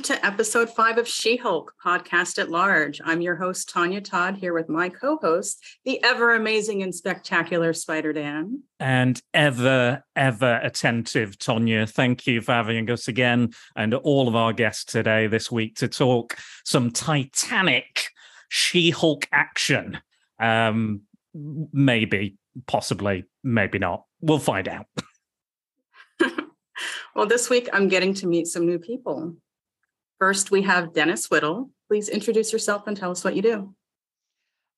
Welcome to episode five of She Hulk podcast at large. I'm your host, Tonya Todd, here with my co host, the ever amazing and spectacular Spider Dan. And ever, ever attentive, Tonya. Thank you for having us again and all of our guests today this week to talk some Titanic She Hulk action. Um, maybe, possibly, maybe not. We'll find out. Well, this week I'm getting to meet some new people. First, we have Dennis Whittle. Please introduce yourself and tell us what you do.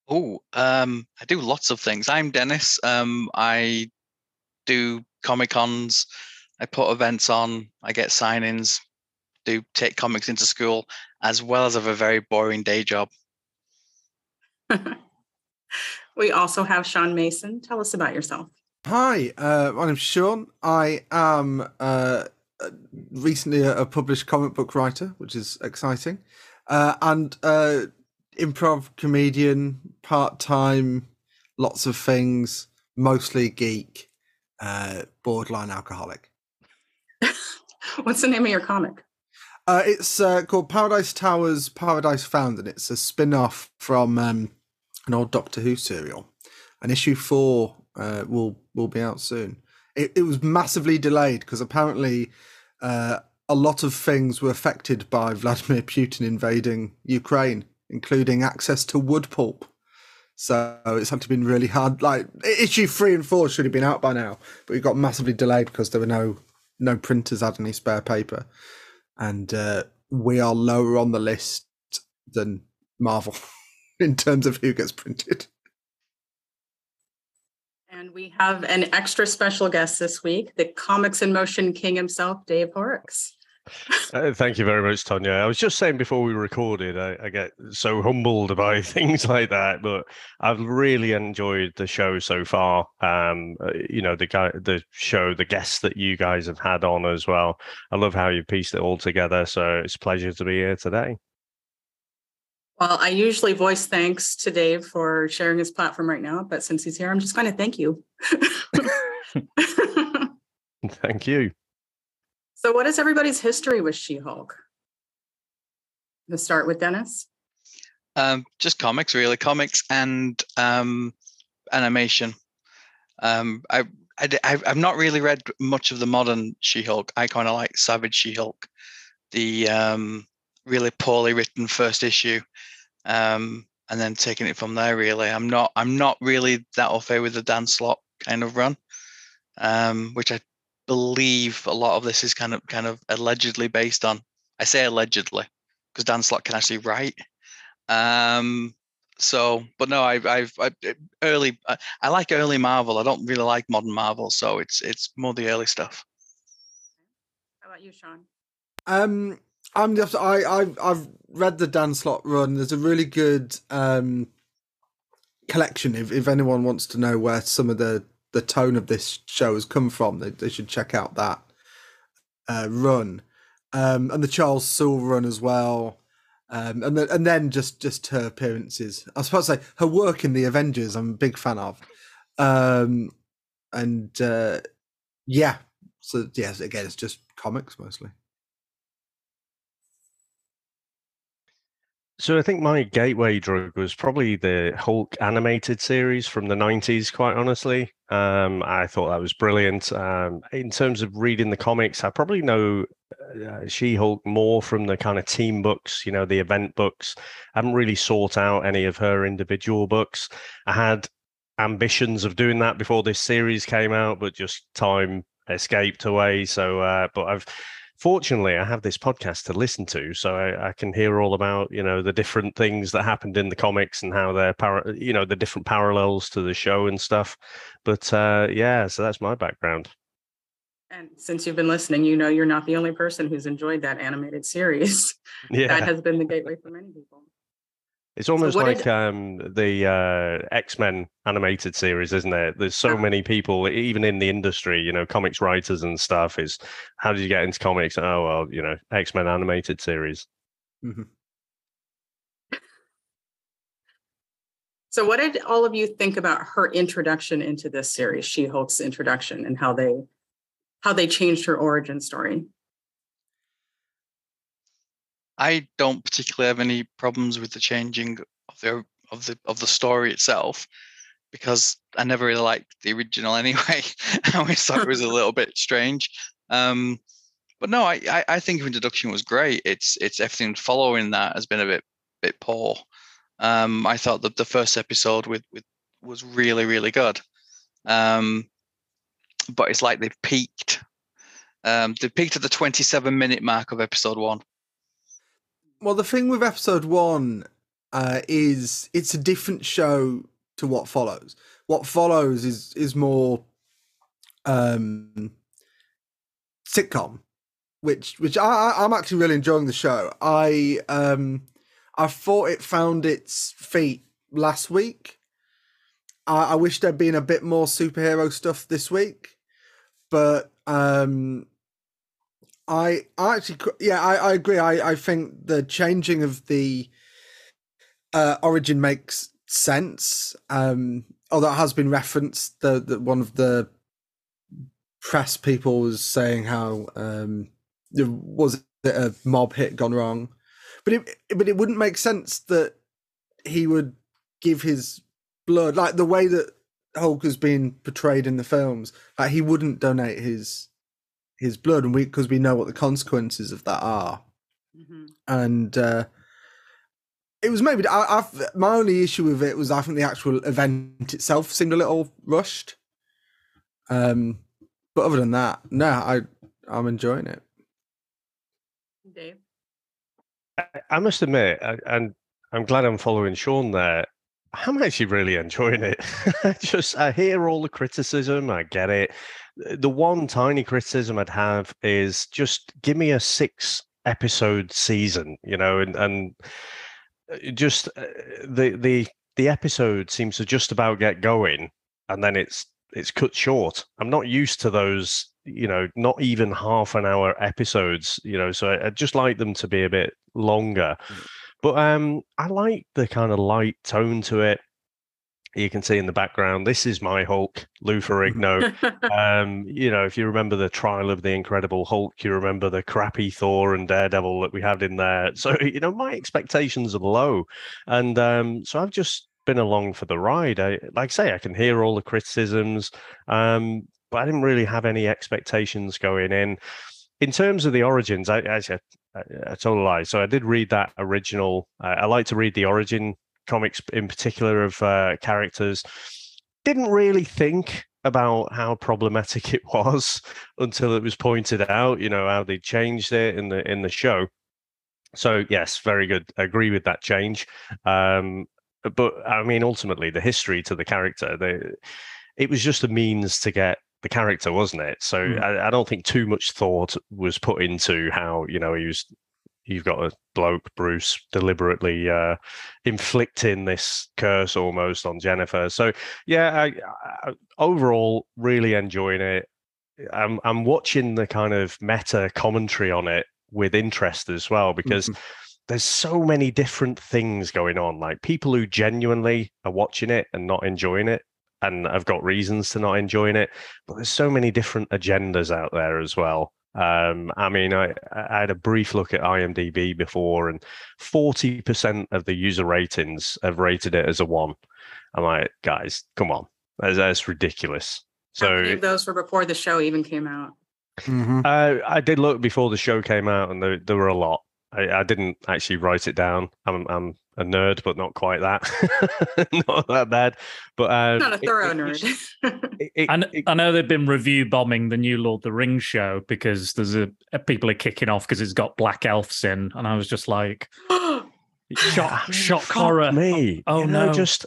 Oh, um, I do lots of things. I'm Dennis. Um, I do Comic Cons. I put events on. I get sign-ins. Do take comics into school, as well as have a very boring day job. we also have Sean Mason. Tell us about yourself. Hi, uh, my name's Sean. I am uh, recently a, a, published comic book writer, which is exciting, uh, and uh, improv comedian, part time, lots of things, mostly geek, uh, borderline alcoholic. What's the name of your comic? Uh, it's called Paradise Towers, Paradise Found, and it's a spin off from um, an old Doctor Who serial. And issue four uh, will will be out soon. It, it was massively delayed because apparently uh, a lot of things were affected by Vladimir Putin invading Ukraine, including access to wood pulp. So it's had to been really hard. Like issue three and four should have been out by now, but it got massively delayed because there were no no printers had any spare paper, and uh, we are lower on the list than Marvel in terms of who gets printed. And we have an extra special guest this week, the Comics in Motion King himself, Dave Horrocks. Uh, thank you very much, Tonya. I was just saying before we recorded, I, I, get so humbled by things like that, but I've really enjoyed the show so far. Um, uh, you know, the guy, the show, the guests that you guys have had on as well. I love how you pieced it all together. So it's a pleasure to be here today. Well, I usually voice thanks to Dave for sharing his platform right now, but since he's here, I'm just going to thank you. thank you. So, what is everybody's history with She Hulk? To start with Dennis. Um, just comics, really, comics and um, animation. Um, I, I, I've not really read much of the modern She Hulk. I kind of like Savage She Hulk, the um, really poorly written first issue um, and then taking it from there. Really, I'm not I'm not really that au fait with the Dan Slott kind of run, um, which I believe a lot of this is kind of kind of allegedly based on. I say allegedly because Dan Slott can actually write. Um, so, but no, I've, I've, I, early. I, I like early Marvel. I don't really like modern Marvel, so it's it's more the early stuff. How about you, Sean? Um, I'm just I I've I've read the Dan Slott run. There's a really good um collection. If if anyone wants to know where some of the the tone of this show has come from, they they should check out that uh, run. Um, and the Charles Soule run as well. Um, and then and then just just her appearances. I was supposed to say her work in the Avengers. I'm a big fan of. Um, and uh, yeah, so yes, again, it's just comics mostly. So I think my gateway drug was probably the Hulk animated series from the 90s, quite honestly. Um, I thought that was brilliant. Um, in terms of reading the comics, I probably know uh, She-Hulk more from the kind of team books, you know, the event books. I haven't really sought out any of her individual books. I had ambitions of doing that before this series came out, but just time escaped away. So, uh, but I've fortunately i have this podcast to listen to so I, I, can hear all about you know the different things that happened in the comics and how they're para- you know the different parallels to the show and stuff. But uh yeah so that's my background. And since you've been listening you know you're not the only person who's enjoyed that animated series. Yeah. That has been the gateway for many people it's almost so like did... um, the uh, X Men animated series, isn't it? There's so many people, even in the industry, you know, comics writers and stuff. Is how did you get into comics? Oh well, you know, X Men animated series. Mm-hmm. So, what did all of you think about her introduction into this series, She Hulk's introduction, and how they how they changed her origin story? I don't particularly have any problems with the changing of the of the of the story itself because I never really liked the original anyway. I always thought it was a little bit strange. Um, but no, I, I, I think introduction was great. It's it's everything following that has been a bit bit poor. Um, I thought that the first episode with with was really really good. Um, but it's like they've peaked. Um, they've peaked at the 27 minute mark of episode one. Well, the thing with episode one uh, is it's a different show to what follows. What follows is is more um, sitcom, which which I, I'm actually really enjoying the show. I um, I thought it found its feet last week. I, I wish there'd been a bit more superhero stuff this week, but um, I, actually, yeah, I, I agree. I, I think the changing of the uh, origin makes sense. Um, although it has been referenced, the, the one of the press people was saying how um, there was a mob hit gone wrong, but it but it wouldn't make sense that he would give his blood like the way that Hulk has been portrayed in the films. Like he wouldn't donate his his blood, and we because we know what the consequences of that are. Mm-hmm. And uh, it was maybe I, I've, my only issue with it was I think the actual event itself seemed a little rushed. Um, but other than that, no, I I'm enjoying it. Dave, I, I must admit, I, and I'm glad I'm following Sean there. I'm actually really enjoying it. Just I hear all the criticism, I get it the one tiny criticism I'd have is just give me a six episode season, you know, and and uh, just uh, the the the episode seems to just about get going, and then it's it's cut short. I'm not used to those, you know, not even half an hour episodes, you know. So I, would just like them to be a bit longer. Mm. But um, I like the kind of light tone to it you can see in the background, this is my Hulk, Lou Ferrigno. um, you know, if you remember the trial of the Incredible Hulk, you remember the crappy Thor and Daredevil that we had in there. So, you know, my expectations are low. And um, so I've just been along for the ride. I, like I say, I can hear all the criticisms, um, but I didn't really have any expectations going in. In terms of the origins, I, I, I, I told a lie. So I did read that original. Uh, I like to read the origin comics in particular of uh, characters, didn't really think about how problematic it was until it was pointed out. You know how they changed it in the in the show. So yes, very good. I agree with that change. Um, but I mean, ultimately, the history to the character, the, it was just a means to get the character, wasn't it? So mm. I, I, don't think too much thought was put into how you know he was you've got a bloke Bruce deliberately uh, inflicting this curse almost on Jennifer. So yeah, I, I, overall really enjoying it. I'm I'm watching the kind of meta commentary on it with interest as well because. Mm-hmm. There's so many different things going on. Like people who genuinely are watching it and not enjoying it, and have got reasons to not enjoying it. But there's so many different agendas out there as well. Um, I mean, I, I, had a brief look at IMDb before, and 40% of the user ratings have rated it as a one. I'm like, guys, come on, that's, that's ridiculous. So How many of those were before the show even came out? Mm-hmm. Uh, I did look before the show came out, and there, there were a lot. I, I, didn't actually write it down. I'm, I'm a nerd, but not quite that. not that bad. But um, not a thorough it, nerd. It, it, I, I, know they've been review bombing the new Lord of the Rings show because there's a, a people are kicking off because it's got black elves in, and I was just like, shock, shock horror. Me, oh you no, know, just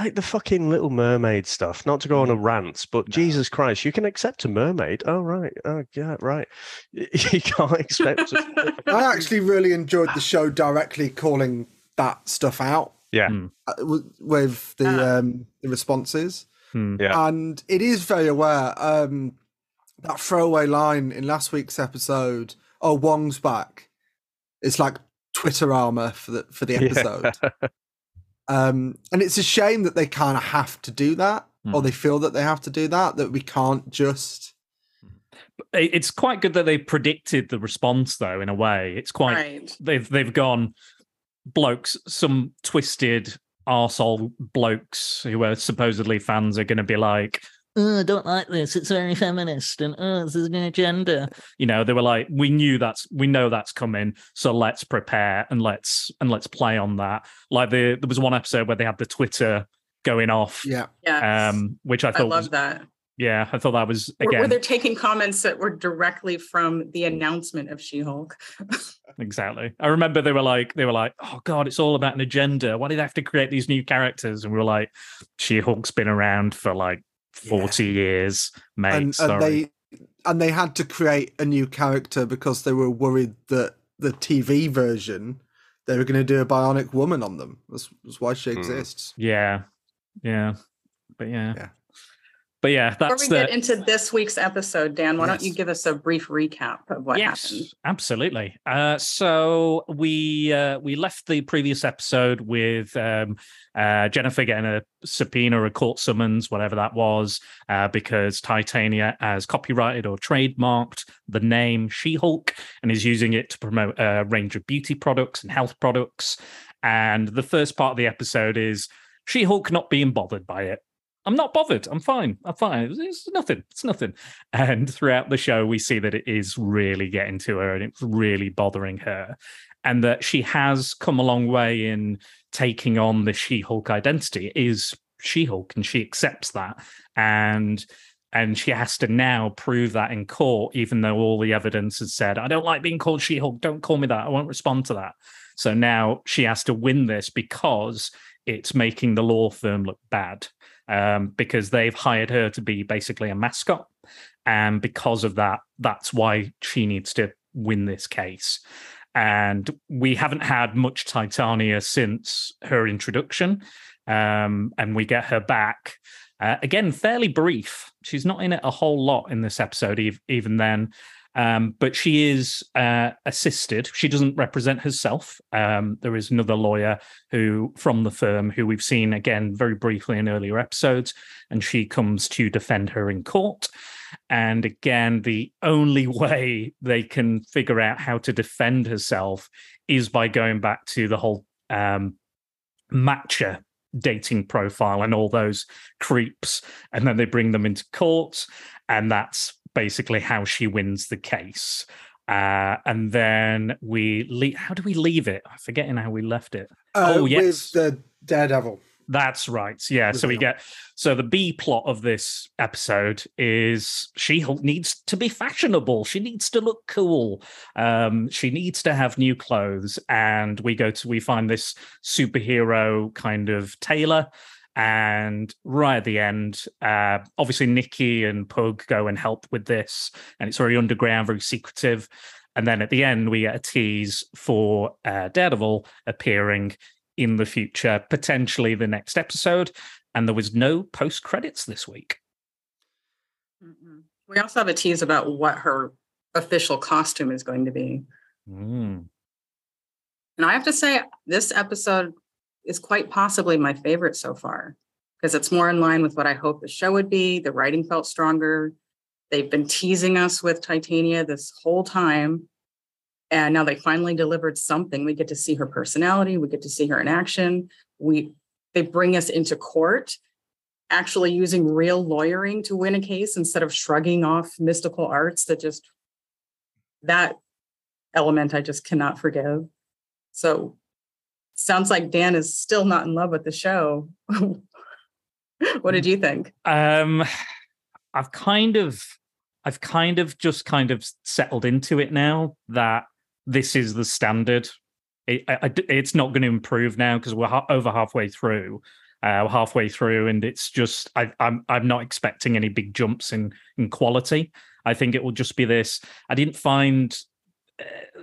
like the fucking Little Mermaid stuff. Not to go on a mm. rant, but no. Jesus Christ, you can accept a mermaid. Oh right, oh yeah, right. You can't expect. I actually really enjoyed the show directly calling that stuff out. Yeah, mm. with the ah. um, the responses. Mm. Yeah, and it is very aware. Um, that throwaway line in last week's episode. Oh, Wong's back. It's like Twitter armor for the for the episode. Yeah. Um, and it's a shame that they kind of have to do that, mm. or they feel that they have to do that. That we can't just It's quite good that they predicted the response, though. In a way, it's quite right. they've they've gone blokes, some twisted arsehole blokes who are supposedly fans are going to be like, oh, I don't like this. It's very feminist, and oh, this is an agenda. You know, they were like, we knew that's we know that's coming, so let's prepare and let's and let's play on that. Like the there was one episode where they had the Twitter going off, Yeah. Yeah. um, which I I love was that. yeah, I thought that was Where- Where they're taking comments that were directly from the announcement of She-Hulk. Exactly. I remember they were like, they were like, oh god, it's all about an agenda. Why did they have to create these new characters? And we were like, She-Hulk's been around for like forty years, mate. and, and they and they had to create a new character because they were worried that the TV version they were going to do a bionic woman on them. That's, that's why she Hmm. exists. Yeah, yeah, but yeah, Yeah. But yeah, Before we the get into this week's episode, Dan, why don't you give us a brief recap of what yes, happened? absolutely. Uh, so we uh, we left the previous episode with um, uh, Jennifer getting a subpoena, a court summons, whatever that was, uh, because Titania has copyrighted or trademarked the name She-Hulk and is using it to promote a range of beauty products and health products. And the first part of the episode is She-Hulk not being bothered by it. I'm not bothered. I'm fine. I'm fine. It's, nothing. It's nothing. And throughout the show, we see that it is really getting to her and it's really bothering her. And that she has come a long way in taking on the She Hulk identity, It is She Hulk, and she accepts that. And and she has to now prove that in court, even though all the evidence has said, I don't like being called She Hulk. Don't call me that. I won't respond to that. So now she has to win this because it's making the law firm look bad um, because they've hired her to be basically a mascot. And because of that, that's why she needs to win this case. And we haven't had much Titania since her introduction. Um, and we get her back. Uh, again, fairly brief. She's not in it a whole lot in this episode, ev- even then. Um, but she is uh, assisted. She doesn't represent herself. Um, there is another lawyer who from the firm who we've seen again very briefly in earlier episodes, and she comes to defend her in court. And again, the only way they can figure out how to defend herself is by going back to the whole um, matcha dating profile and all those creeps. And then they bring them into court. And that's basically how she wins the case. Uh, and then we leave. How do we leave it? I'm forgetting how we left it. Uh, Oh, yes. With the Daredevil. That's right. Yeah. So we get so the B plot of this episode is She Hulk needs to be fashionable. She needs to look cool. Um, she needs to have new clothes, and we go to we find this superhero kind of tailor. And right at the end, uh, obviously Nikki and Pug go and help with this, and it's very underground, very secretive. And then at the end, we get a tease for uh, Daredevil appearing in the future, potentially the next episode. And there was no post credits this week. Mm-mm. We also have a tease about what her official costume is going to be. Mm. And I have to say, this episode is quite possibly my favorite so far because it's more in line with what I hoped the show would be. The writing felt stronger. They've been teasing us with Titania this whole time. And now they finally delivered something. We get to see her personality, we get to see her in action. We they bring us into court, actually using real lawyering to win a case instead of shrugging off mystical arts that just that element I just cannot forgive. So sounds like Dan is still not in love with the show. what did you think? Um, I've kind of, I've kind of just kind of settled into it now that this is the standard. It, I, it's not going to improve now because we're ha- over halfway through. Uh, halfway through, and it's just I, I'm I'm not expecting any big jumps in in quality. I think it will just be this. I didn't find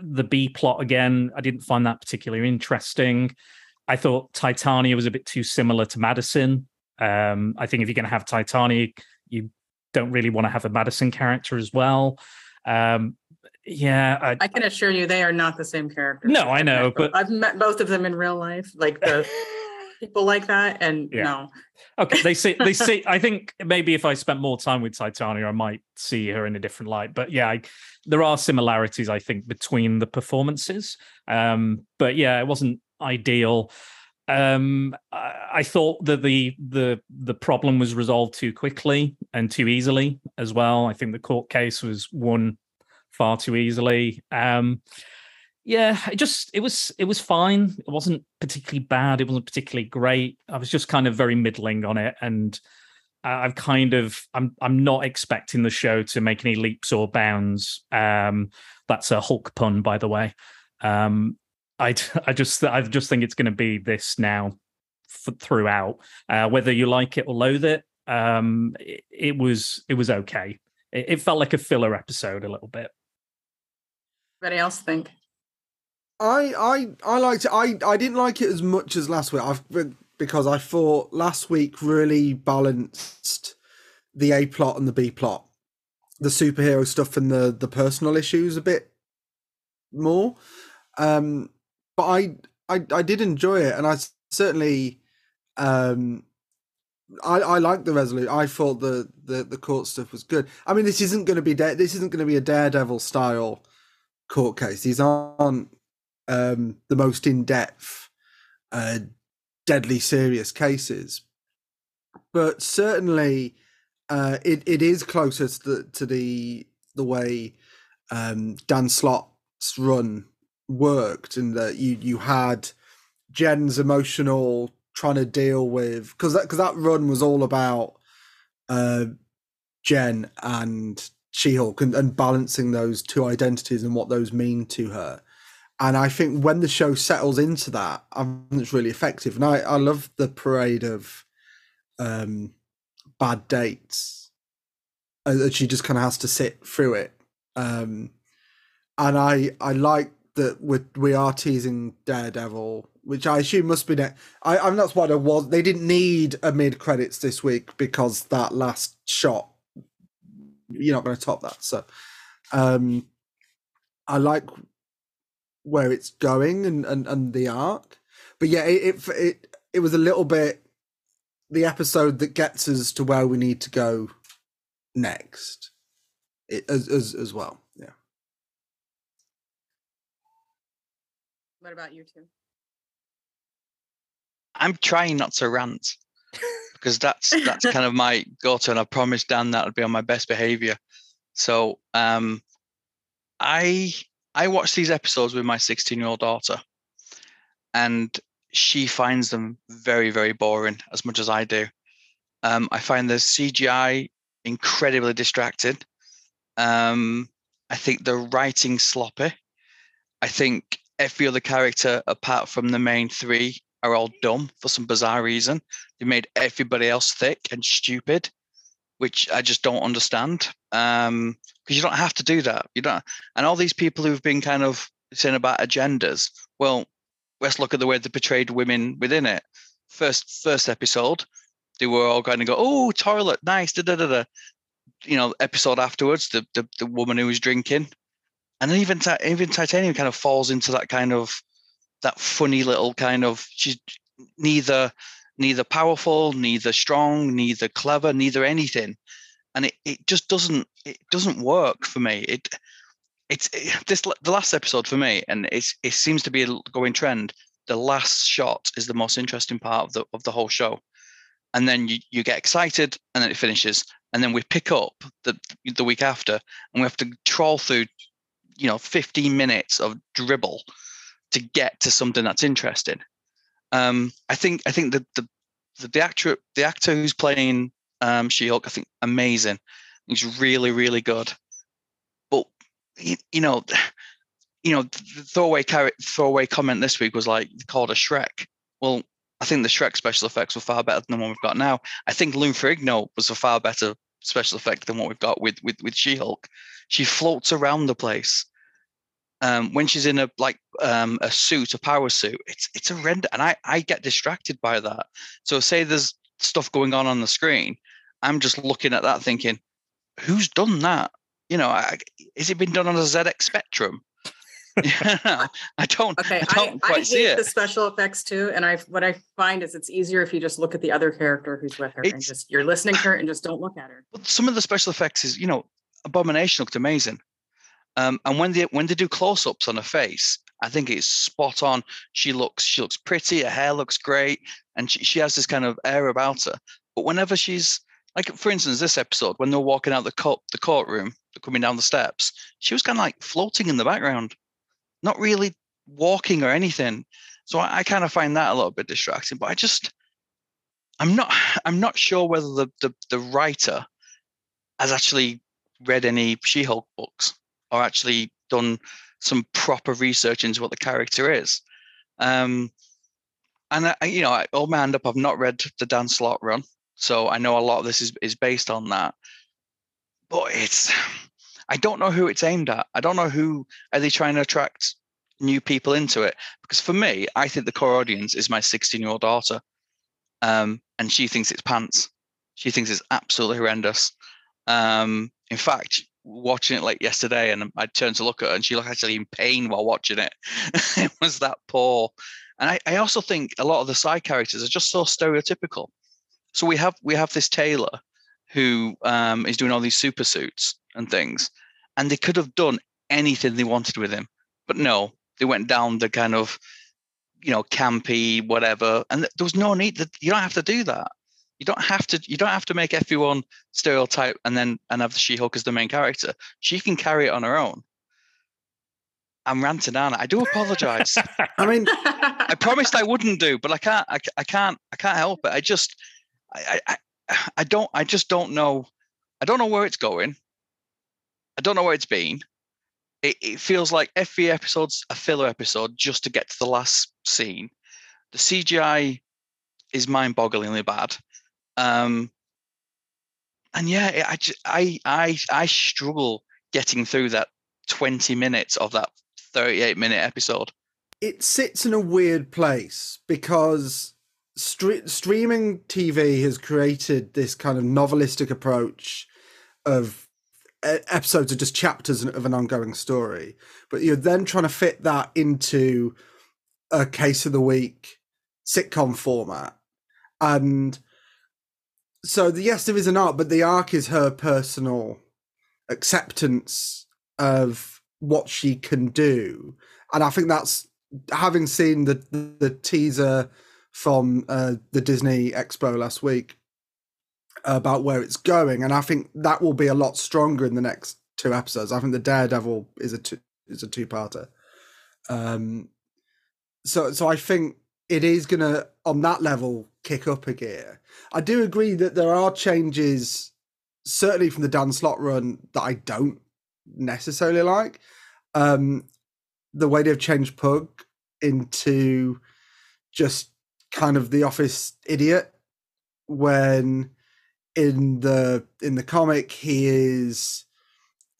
the B plot again. I didn't find that particularly interesting. I thought Titania was a bit too similar to Madison. Um, I think if you're going to have Titania, you don't really want to have a Madison character as well. Um, yeah, I, I can assure you they are not the same character. No, I know, but- I've met both of them in real life. Like the people like that, and Yeah. no, Okay, they see they see. I think maybe if I spent more time with Titania, I might see her in a different light. But yeah, I, there are similarities I think between the performances. Um, but yeah, it wasn't ideal. Um, I, I thought that the the the problem was resolved too quickly and too easily as well. I think the court case was won far too easily. Um, yeah, it just it was it was fine. It wasn't particularly bad. It wasn't particularly great. I was just kind of very middling on it, and I've kind of I'm I'm not expecting the show to make any leaps or bounds. Um, that's a Hulk pun, by the way. Um, I I just I just think it's going to be this now throughout. Uh, whether you like it or loathe it, um, it, it was it was okay. It, it felt like a filler episode a little bit. anybody else think? I I I liked it. I I didn't like it as much as last week. I've because I thought last week really balanced the A plot and the B plot, the superhero stuff and the the personal issues a bit more. Um, but I I I did enjoy it, and I certainly um. I, I like the resolution. I thought the, the the court stuff was good. I mean, this isn't going to be da- this isn't going to be a Daredevil style court case. These aren't um, the most in depth, uh, deadly serious cases. But certainly, uh, it, it is closer to the, to the the way um, Dan Slott's run worked, in that you you had Jen's emotional trying to deal with because that because that run was all about uh, Jen and She-Hulk and, and balancing those two identities and what those mean to her. And I think when the show settles into that, it's really effective. And I, I love the parade of um, bad dates. uh, That she just kind of has to sit through it. Um, and I I like that we we are teasing Daredevil, which I assume must be next. I I'm that's why there was. They didn't need a mid credits this week because that last shot, you're not going to top that. So, um, I like where it's going and and, and the arc. But yeah, it, it it it was a little bit the episode that gets us to where we need to go next. It, as as as well. Yeah. What about you two? I'm trying not to rant because that's that's kind of my go-to, and I promised Dan that would be on my best behavior. So um, I I watch these episodes with my 16-year-old daughter, and she finds them very very boring as much as I do. Um, I find the CGI incredibly distracted. Um, I think the writing sloppy. I think every other character apart from the main three are all dumb for some bizarre reason. They made everybody else thick and stupid, which I just don't understand. Um, because you don't have to do that. You don't. And all these people who've been kind of saying about agendas. Well, let's look at the way they portrayed women within it. First, first episode, they were all going to go, "Oh, toilet, nice." Da da da da. You know, episode afterwards, the the, the woman who was drinking, and then even even Titanium kind of falls into that kind of that funny little kind of she's neither neither powerful neither strong neither clever neither anything and it, it just doesn't it doesn't work for me it it's it, this the last episode for me and it's it seems to be a going trend the last shot is the most interesting part of the of the whole show and then you, you get excited and then it finishes and then we pick up the the week after and we have to trawl through you know 15 minutes of dribble to get to something that's interesting. Um, I think I think the the the, the actor the actor who's playing um, She-Hulk, I think amazing. He's really really good. But you, you know, you know, the throwaway carrot throwaway comment this week was like called a Shrek. Well, I think the Shrek special effects were far better than the one we've got now. I think Lou Ferrigno was a far better special effect than what we've got with with with She-Hulk. She floats around the place um, when she's in a like um, a suit, a power suit, it's it's a render, and I I get distracted by that. So say there's stuff going on on the screen, I'm just looking at that thinking, who's done that? You know, I, is it been done on a ZX Spectrum? yeah, I don't. Okay, I I, don't I, quite see hate the special effects too, and I what I find is it's easier if you just look at the other character who's with her and just you're listening to her and just don't look at her. But some of the special effects is, you know, Abomination looked amazing. Um, and when they when they do close-ups on her face, I think it's spot on. She looks she looks pretty, her hair looks great, and she, she has this kind of air about her. But whenever she's like, for instance, this episode when they're walking out the court the courtroom, they're coming down the steps, she was kind of like floating in the background, not really walking or anything. So I, I kind of find that a little bit distracting. But I just I'm not I'm not sure whether the the, the writer has actually read any She-Hulk books or actually done some proper research into what the character is. Um, and I, you know, I hold my hand up. I've not read the Dan Slott run, so I know a lot of this is is based on that. But it's, I don't know who it's aimed at. I don't know who are they trying to attract new people into it. Because for me, I think the core audience is my 16 year old daughter, um, and she thinks it's pants. She thinks it's absolutely horrendous. Um, in fact, watching it like yesterday, and I turned to look at her, and she looked actually in pain while watching it. it was that poor. And I, I also think a lot of the side characters are just so stereotypical. So we have we have this tailor who um, is doing all these super suits and things, and they could have done anything they wanted with him, but no, they went down the kind of you know campy whatever, and there was no need. That you don't have to do that. You don't have to. You don't have to make everyone stereotype and then and have the She-Hulk as the main character. She can carry it on her own. I'm ranting on. I do apologize. I mean, I promised I wouldn't do, but I can't. I, I can't. I can't help it. I just, I, I, I- don't. I just don't know. I don't know where it's going. I don't know where it's been. It, it feels like every episode's a filler episode just to get to the last scene. The CGI is mind-bogglingly bad. Um, and yeah, it- I, I, I, I struggle getting through that 20 minutes of that 38 minute episode. it sits in a weird place because stre- streaming TV has created this kind of novelistic approach of episodes are just chapters of an ongoing story, but you're then trying to fit that into a case of the week sitcom format, and so the, yes, there is an arc, but the arc is her personal acceptance of what she can do, and I think that's having seen the the teaser from uh, the Disney Expo last week about where it's going, and I think that will be a lot stronger in the next two episodes. I think the Daredevil is a two, is a two parter. Um, so so I think it is gonna on that level kick up a gear. I do agree that there are changes, certainly from the Dan Slott run that I don't necessarily like. Um, the way they've changed Pug into just kind of the office idiot when in the in the comic he is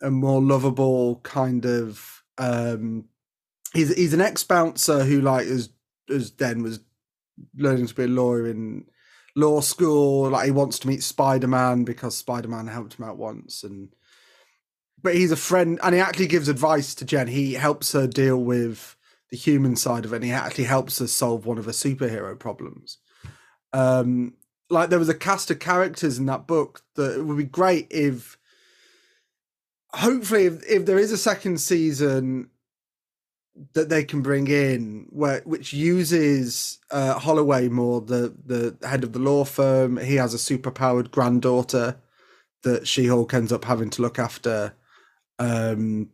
a more lovable kind of um he's he's an ex bouncer who like as as then was learning to be a lawyer in law school. Like he wants to meet spider-man because spider-man helped him out once and but he's a friend and he actually gives advice to jen. He helps her deal with the human side of it and he actually helps us solve one of her superhero problems. Um like there was a cast of characters in that book that it would be great if hopefully if, if there is a second season that they can bring in where which uses uh holloway more the the head of the law firm. He has a superpowered granddaughter that she-hulk ends up having to look after. Um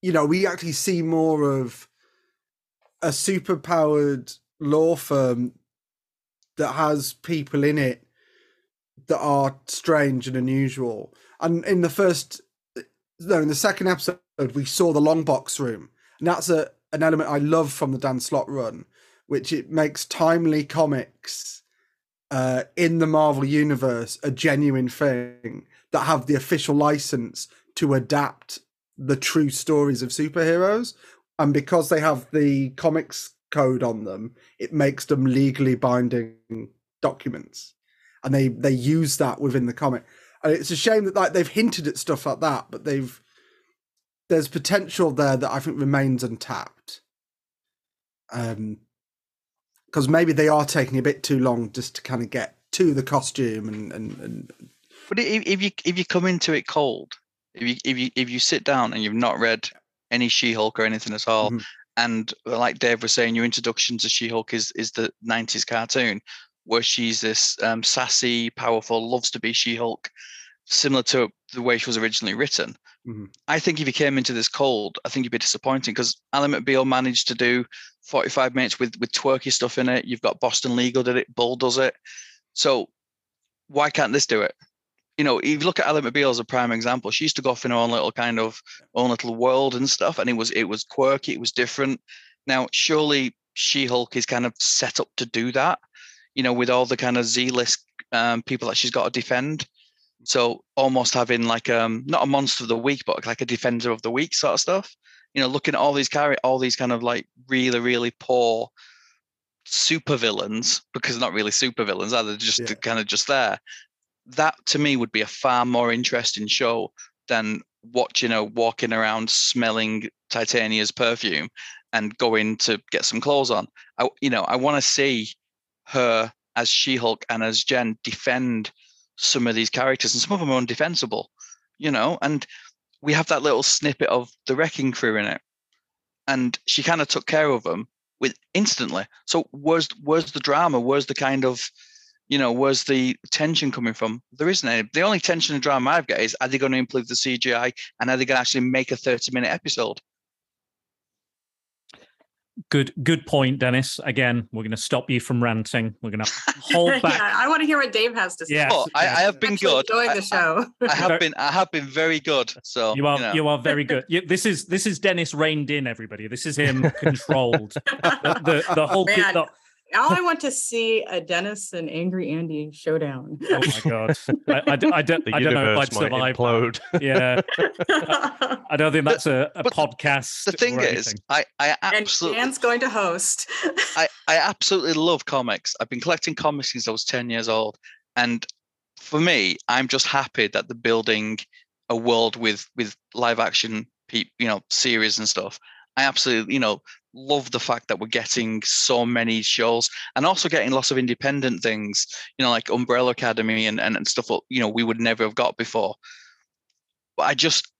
you know we actually see more of a superpowered law firm that has people in it that are strange and unusual. And in the first, no, in the second episode, we saw the long box room, and that's a an element I love from the Dan Slott run, which it makes timely comics uh, in the Marvel universe a genuine thing that have the official license to adapt the true stories of superheroes, and because they have the comics code on them, it makes them legally binding documents, and they they use that within the comic. And it's a shame that like they've hinted at stuff like that, but they've there's potential there that I think remains untapped. Um, because maybe they are taking a bit too long just to kind of get to the costume and and, and But if, if you if you come into it cold, if you if you if you sit down and you've not read any She-Hulk or anything at all, Mhm. and like Dave was saying, your introduction to She-Hulk is is the '90s cartoon where she's this um, sassy, powerful, loves to be She-Hulk, similar to the way she was originally written. Mhm. I think if you came into this cold, I think you'd be disappointing because Ally McBeal managed to do 45 minutes with with twerky stuff in it. You've got Boston Legal did it, Bull does it. So why can't this do it? You know, if you look at Ally McBeal as a prime example, she used to go off in her own little kind of own little world and stuff, and it was it was quirky, it was different. Now, surely She-Hulk is kind of set up to do that, you know, with all the kind of Z-list um, people that she's got to defend. So almost having like um not a monster of the week, but like a defender of the week sort of stuff. You know, looking at all these carry all these kind of like really, really poor super villains, because not really super villains, are they? They're just Yeah. kind of just there. That to me would be a far more interesting show than watching her walking around smelling Titania's perfume and going to get some clothes on. I, you know, I want to see her as She-Hulk and as Jen defend some of these characters, and some of them are undefensible. You know, and we have that little snippet of the Wrecking Crew in it, and she kind of took care of them with instantly. So where's where's the drama? Where's the kind of you know, where's the tension coming from? There isn't any. The only tension and drama I've got is are they going to improve the CGI and are they going to actually make a 30 minute episode? Good, good point, Dennis. Again, we're going to stop you from ranting. We're going to hold back. yeah, I want to hear what Dave has to say. Yes, Oh, I, I have been good. Enjoying the show. I have been I have been very good. So You are know. you are very good. You, this is this is Dennis reined in. Everybody, this is him controlled. The the, the whole Man, the, All I want to see a Dennis and Angry Andy showdown. oh my god, I, I, don't- I don't I don't know if I'd survive. implode. Yeah, I don't think that's a, a podcast. the thing or is, anything. I, I and absolutely Dan's going to host. I, I absolutely love comics. I've been collecting comics since I was 10 years old. And for me, I'm just happy that they're building a world with with live action pe- you know, series and stuff. I absolutely, you know, love the fact that we're getting so many shows and also getting lots of independent things, you know, like Umbrella Academy and, and, and stuff, you know, we would never have got before. But I just,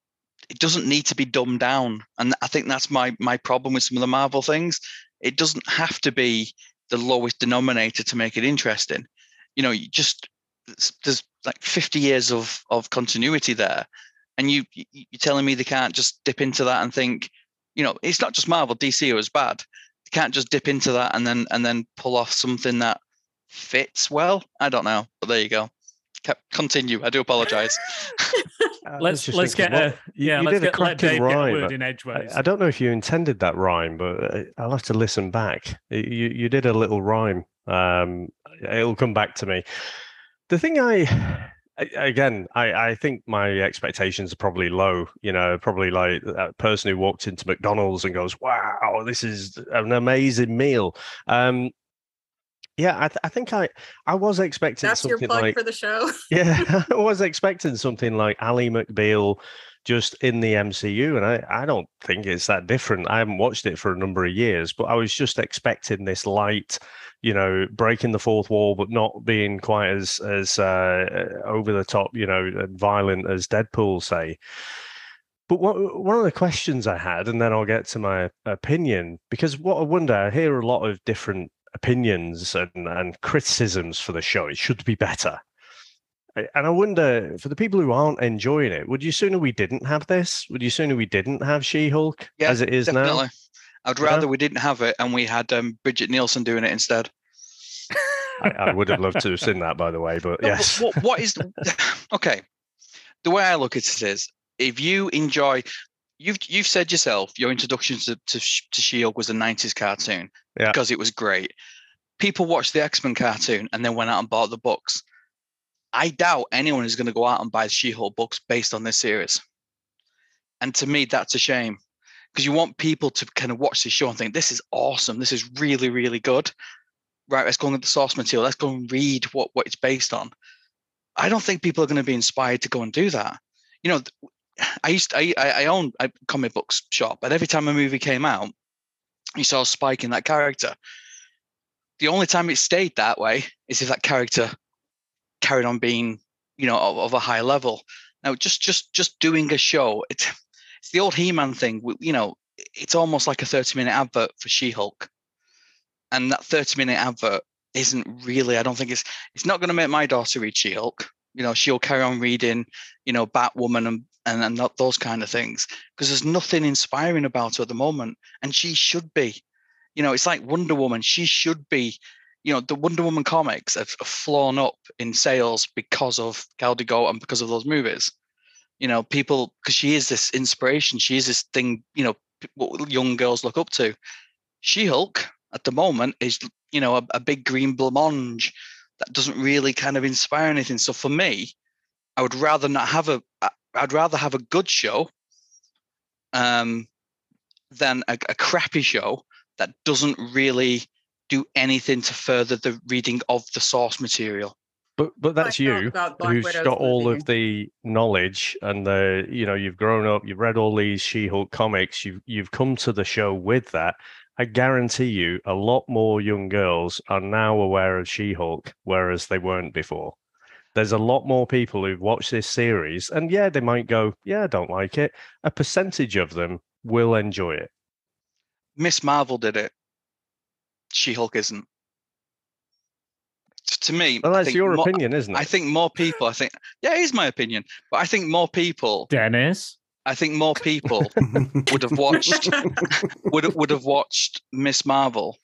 it doesn't need to be dumbed down. And I think that's my my problem with some of the Marvel things. It doesn't have to be the lowest denominator to make it interesting. You know, you just there's- like 50 years of of continuity there, and you- you're telling me they can't just dip into that and think, you know, it's not just Marvel, DC was bad. They can't just dip into that and then and then pull off something that fits well. I don't know, but there you go. Continue. I do apologize. I was let's let's get what- a yeah. you let's did a get let cracking Dave get a rhyme. word in I, edgeways. I don't know if you intended that rhyme, but uh, I'll have to listen back. You you did a little rhyme. Um, it'll come back to me. The thing I a- again, I, I think my expectations are probably low. You know, probably like that person who walked into McDonald's and goes, "Wow, this is an amazing meal." Um, yeah, I, th- I think I I was expecting That's your something plug like for the show. yeah, I was expecting something like Ally McBeal just in the MCU, and I, I don't think it's that different. I haven't watched it for a number of years, but I was just expecting this light, you know, breaking the fourth wall, but not being quite as as uh, over the top, you know, and violent as Deadpool say. But what, one of the questions I had, and then I'll get to my opinion, because what I wonder, I hear a lot of different opinions and, and criticisms for the show. It should be better. And I wonder, for the people who aren't enjoying it, would you sooner we didn't have this? Would you sooner we didn't have She-Hulk Yeah, as it is Definitely. now? I'd Yeah. rather we didn't have it and we had um, Brigitte Nielsen doing it instead. I, I would have loved to have seen that, by the way, but No, but yes. What, what is the, okay? The way I look at it is, if you enjoy, you've you've said yourself, your introduction to to, to She-Hulk was a '90s cartoon Yeah. because it was great. People watched the X-Men cartoon and then went out and bought the books. I doubt anyone is going to go out and buy the She-Hulk books based on this series. And to me, that's a shame because you want people to kind of watch this show and think, this is awesome. This is really, really good. Right, let's go and get the source material. Let's go and read what, what it's based on. I don't think people are going to be inspired to go and do that. You know, I used to, I I own a comic books shop, and every time a movie came out, you saw Spike in that character. The only time it stayed that way is if that character carried on being, you know, of, of a high level. Now, just just just doing a show, it's it's the old He-Man thing. You know, it's almost like a thirty-minute advert for She-Hulk, and that thirty-minute advert isn't really. I don't think it's it's not going to make my daughter read She-Hulk. You know, she'll carry on reading, you know, Batwoman and and, and not those kind of things because there's nothing inspiring about her at the moment, and she should be. You know, it's like Wonder Woman. She should be. You know, the Wonder Woman comics have, flown up in sales because of Gal Gadot and because of those movies. You know, people because she is this inspiration. She is this thing. You know, what young girls look up to. She Hulk at the moment is you know a, a big green blancmange that doesn't really kind of inspire anything. So for me, I would rather not have a I'd rather have a good show um, than a, a crappy show that doesn't really do anything to further the reading of the source material. But but that's you who's Widow's got all movie. of the knowledge and the you know you've grown up, you've read all these She-Hulk comics, you've you've come to the show with that. I guarantee you, a lot more young girls are now aware of She-Hulk, whereas they weren't before there's a lot more people who've watched this series, and yeah, they might go, yeah, I don't like it. A percentage of them will enjoy it. Miss Marvel did it. She Hulk isn't. To me, well, that's your more, opinion, isn't it? I think more people. I think, yeah, it is my opinion, but I think more people. Dennis. I think more people would have watched would would have watched Miss Marvel,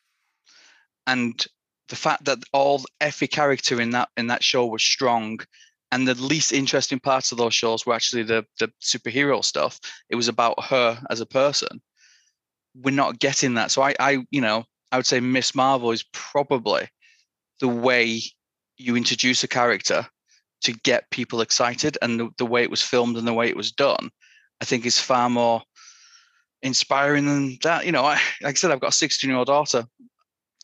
and the fact that all every character in that in that show was strong and the least interesting parts of those shows were actually the the superhero stuff it was about her as a person we're not getting that so i i you know i would say miss marvel is probably the way you introduce a character to get people excited and the, the way it was filmed and the way it was done i think is far more inspiring than that you know I, like i said i've got a 16 year old daughter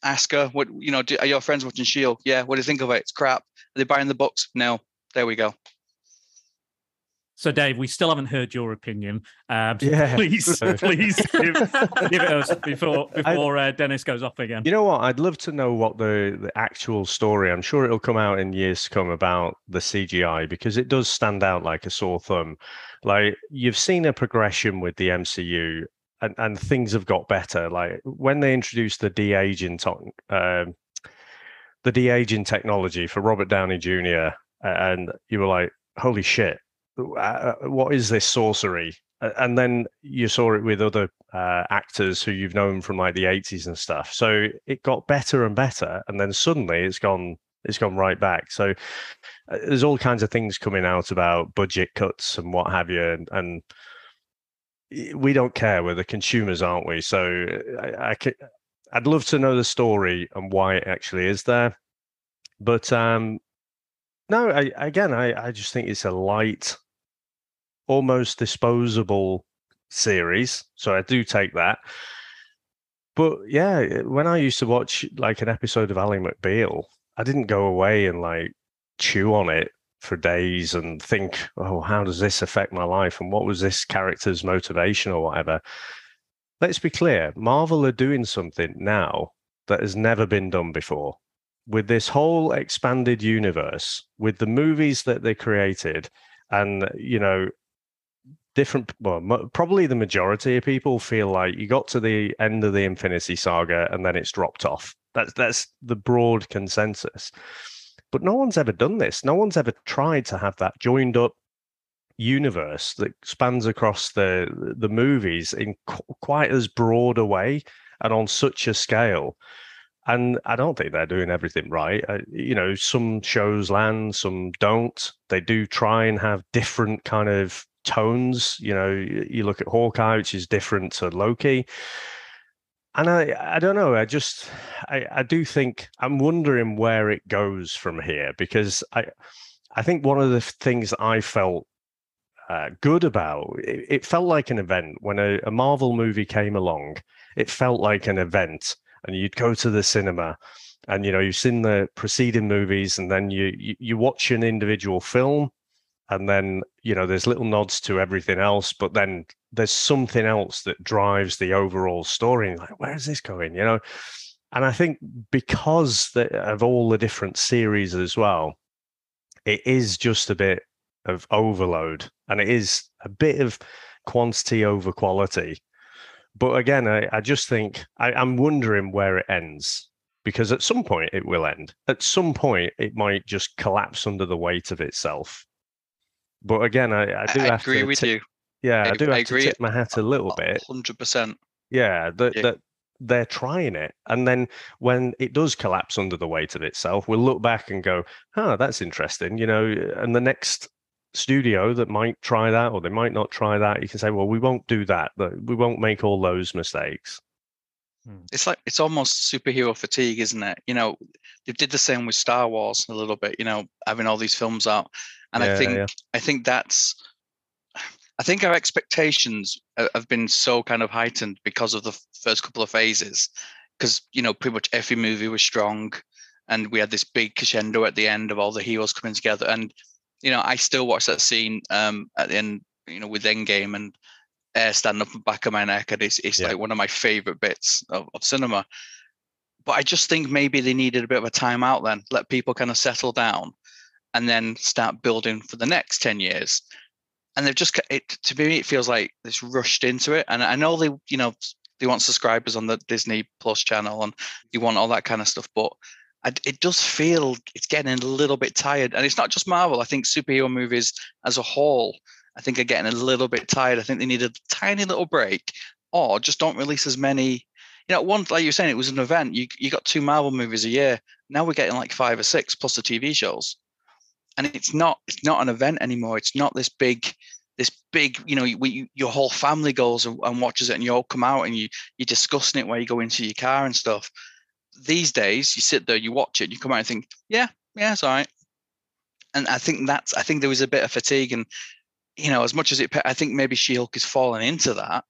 ask her what you know. Do, are your friends watching Shield? Yeah. What do you think of it? It's crap. Are they buying the books? No. There we go. So, Dave, we still haven't heard your opinion. Um, yeah. Please, please give, give, it us before before uh, Dennis goes off again. You know what? I'd love to know what the, the actual story. I'm sure it'll come out in years to come about the CGI because it does stand out like a sore thumb. Like you've seen a progression with the MCU and, and things have got better. Like when they introduced the de aging, um, the de aging technology for Robert Downey Jr., and you were like, "Holy shit, uh, uh, what is this sorcery?" And then you saw it with other uh, actors who you've known from like the 80s and stuff. So it got better and better, and then suddenly it's gone it's gone right back. So uh, there's all kinds of things coming out about budget cuts and what have you, and, and we don't care. We're the consumers, aren't we? So I, I could, I'd love to know the story and why it actually is there. But um, no, I, again, I, I just think it's a light, almost disposable series. So I do take that. But yeah, when I used to watch like an episode of Ally McBeal, I didn't go away and like chew on it for days and think, oh, how does this affect my life? And what was this character's motivation or whatever? Let's be clear Marvel are doing something now that has never been done before. With this whole expanded universe, with the movies that they created, and, you know, different well probably the majority of people feel like you got to the end of the infinity saga and then it's dropped off that's that's the broad consensus but no one's ever done this. No one's ever tried to have that joined up universe that spans across the the movies in qu- quite as broad a way and on such a scale. And I don't think they're doing everything right. You know, some shows land, some don't. They do try and have different kind of tones. You know, you look at Hawkeye, which is different to Loki and I, I don't know. I just, I, I do think I'm wondering where it goes from here because I, I think one of the things I felt uh, good about it, it, felt like an event when a, a Marvel movie came along. It felt like an event, and you'd go to the cinema, and you know you've seen the preceding movies, and then you you, you watch an individual film, and then you know there's little nods to everything else but then there's something else that drives the overall story like where is this going? you know? And i think because of all the different series as well it is just a bit of overload and it is a bit of quantity over quality. But again i, I just think I, i'm wondering where it ends because at some point it will end. At some point it might just collapse under the weight of itself but again, I, I do I have agree to with tip, you. Yeah, I, I- do have I to tip my hat a little bit. Hundred percent. Yeah, that Yeah. that they're trying it, and then when it does collapse under the weight of itself, we'll look back and go, "Oh, that's interesting," you know. And the next studio that might try that, or they might not try that, you can say, "Well, we won't do that. But we won't make all those mistakes." Hmm. It's like it's almost superhero fatigue, isn't it? You know, they did the same with Star Wars a little bit. You know, having all these films out, and I think yeah. I think that's. I think our expectations have been so kind of heightened because of the first couple of phases, because you know pretty much every movie was strong, and we had this big crescendo at the end of all the heroes coming together. And you know, I still watch that scene um, at the end, you know, with Endgame and air stand up the back of my neck, and it's it's Yeah. like one of my favorite bits of, of cinema. But I just think maybe they needed a bit of a timeout then, let people kind of settle down, and then start building for the next ten years. And they've just it to me, it feels like it's rushed into it. And I know they, you know, they want subscribers on the Disney Plus channel, and you want all that kind of stuff, but. It does feel it's getting a little bit tired, and it's not just Marvel. I think superhero movies as a whole I think are getting a little bit tired. I think they need a tiny little break, or just don't release as many. You know, one like you were saying, it was an event. You you got two Marvel movies a year. Now we're getting like five or six plus the TV shows, and it's not it's not an event anymore. It's not this big this big you know we, you, your whole family goes and, and watches it and you all come out and you you're discussing it while you go into your car and stuff these days you sit there you watch it you come out and think yeah yeah it's all right and i think that's i think there was a bit of fatigue and you know as much as it i think maybe she-hulk is falling into that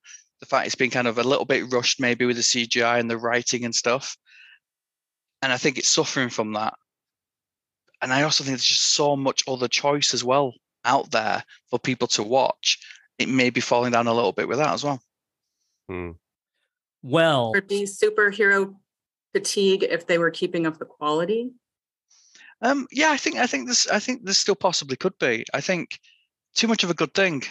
the fact it's been kind of a little bit rushed maybe with the cgi and the writing and stuff and i think it's suffering from that and i also think there's just so much other choice as well out there for people to watch it may be falling down a little bit with that as well Hmm. Well, Would be superhero fatigue if they were keeping up the quality. Um, yeah, I think I think this I think this still possibly could be. I think too much of a good thing.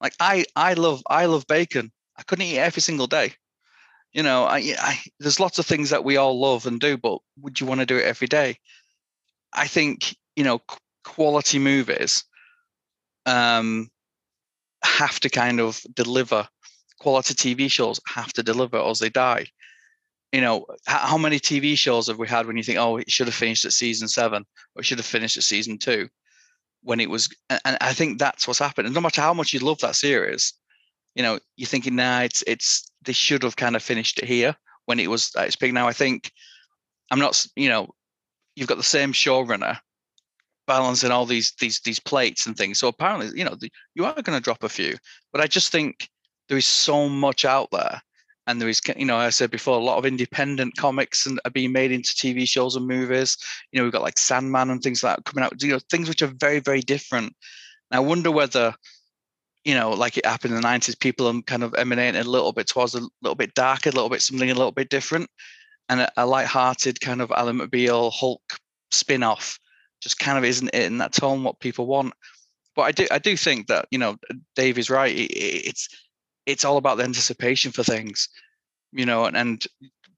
Like I I love I love bacon. I couldn't eat every single day. You know, I, I there's lots of things that we all love and do, but would you want to do it every day? I think you know quality movies um have to kind of deliver. Quality TV shows have to deliver, or they die you know, how, many TV shows have we had when you think, oh, it should have finished at season seven or it should have finished at season two when it was, and I think that's what's happened. And no matter how much you love that series, you know, you're thinking, nah, it's, it's, they should have kind of finished it here when it was at its peak. Now, I think I'm not, you know, you've got the same showrunner balancing all these, these, these plates and things. So apparently, you know, the, you are going to drop a few, but I just think there is so much out there and there is you know i said before a lot of independent comics and are being made into tv shows and movies you know we've got like sandman and things like that coming out you know things which are very very different and i wonder whether you know like it happened in the 90s people are kind of emanating a little bit towards a little bit darker a little bit something a little bit different and a, a light-hearted kind of ally mcbeal hulk spin-off just kind of isn't it in that tone what people want but i do i do think that you know dave is right it, it- it's it's all about the anticipation for things, you know. And, and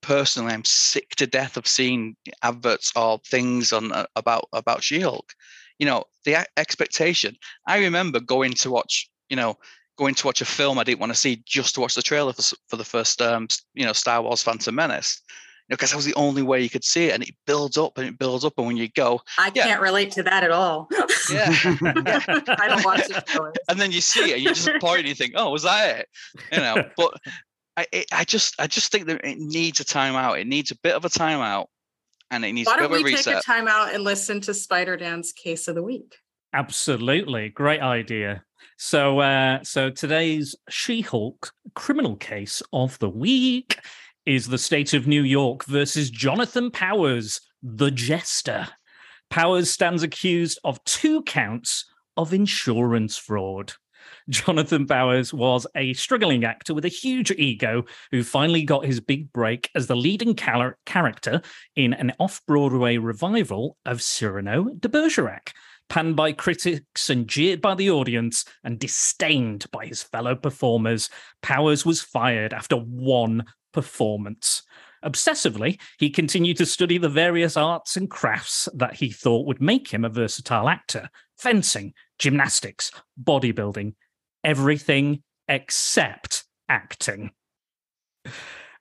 personally, I'm sick to death of seeing adverts or things on uh, about about She-Hulk. You know, the expectation. I remember going to watch, you know, going to watch a film I didn't want to see just to watch the trailer for, for the first, um, you know, Star Wars: Phantom Menace. You know, because that was the only way you could see it, and it builds up and it builds up, and when you go, I Yeah. can't relate to that at all. yeah, I don't watch the and then you see it, and you just point and you think, "Oh, was that it?" You know. But I, it, I just, I just think that it needs a timeout. It needs a bit of a timeout, and it needs Why a bit don't of a we take reset. a time out and listen to Spider Dan's case of the week? Absolutely, great idea. So, uh, so today's She-Hulk criminal case of the week is the state of New York versus Jonathan Powers, the Jester. Powers stands accused of two counts of insurance fraud. Jonathan Powers was a struggling actor with a huge ego who finally got his big break as the leading cal- character in an off Broadway revival of Cyrano de Bergerac, panned by critics and jeered by the audience and disdained by his fellow performers. Powers was fired after one performance. Obsessively, he continued to study the various arts and crafts that he thought would make him a versatile actor fencing, gymnastics, bodybuilding, everything except acting.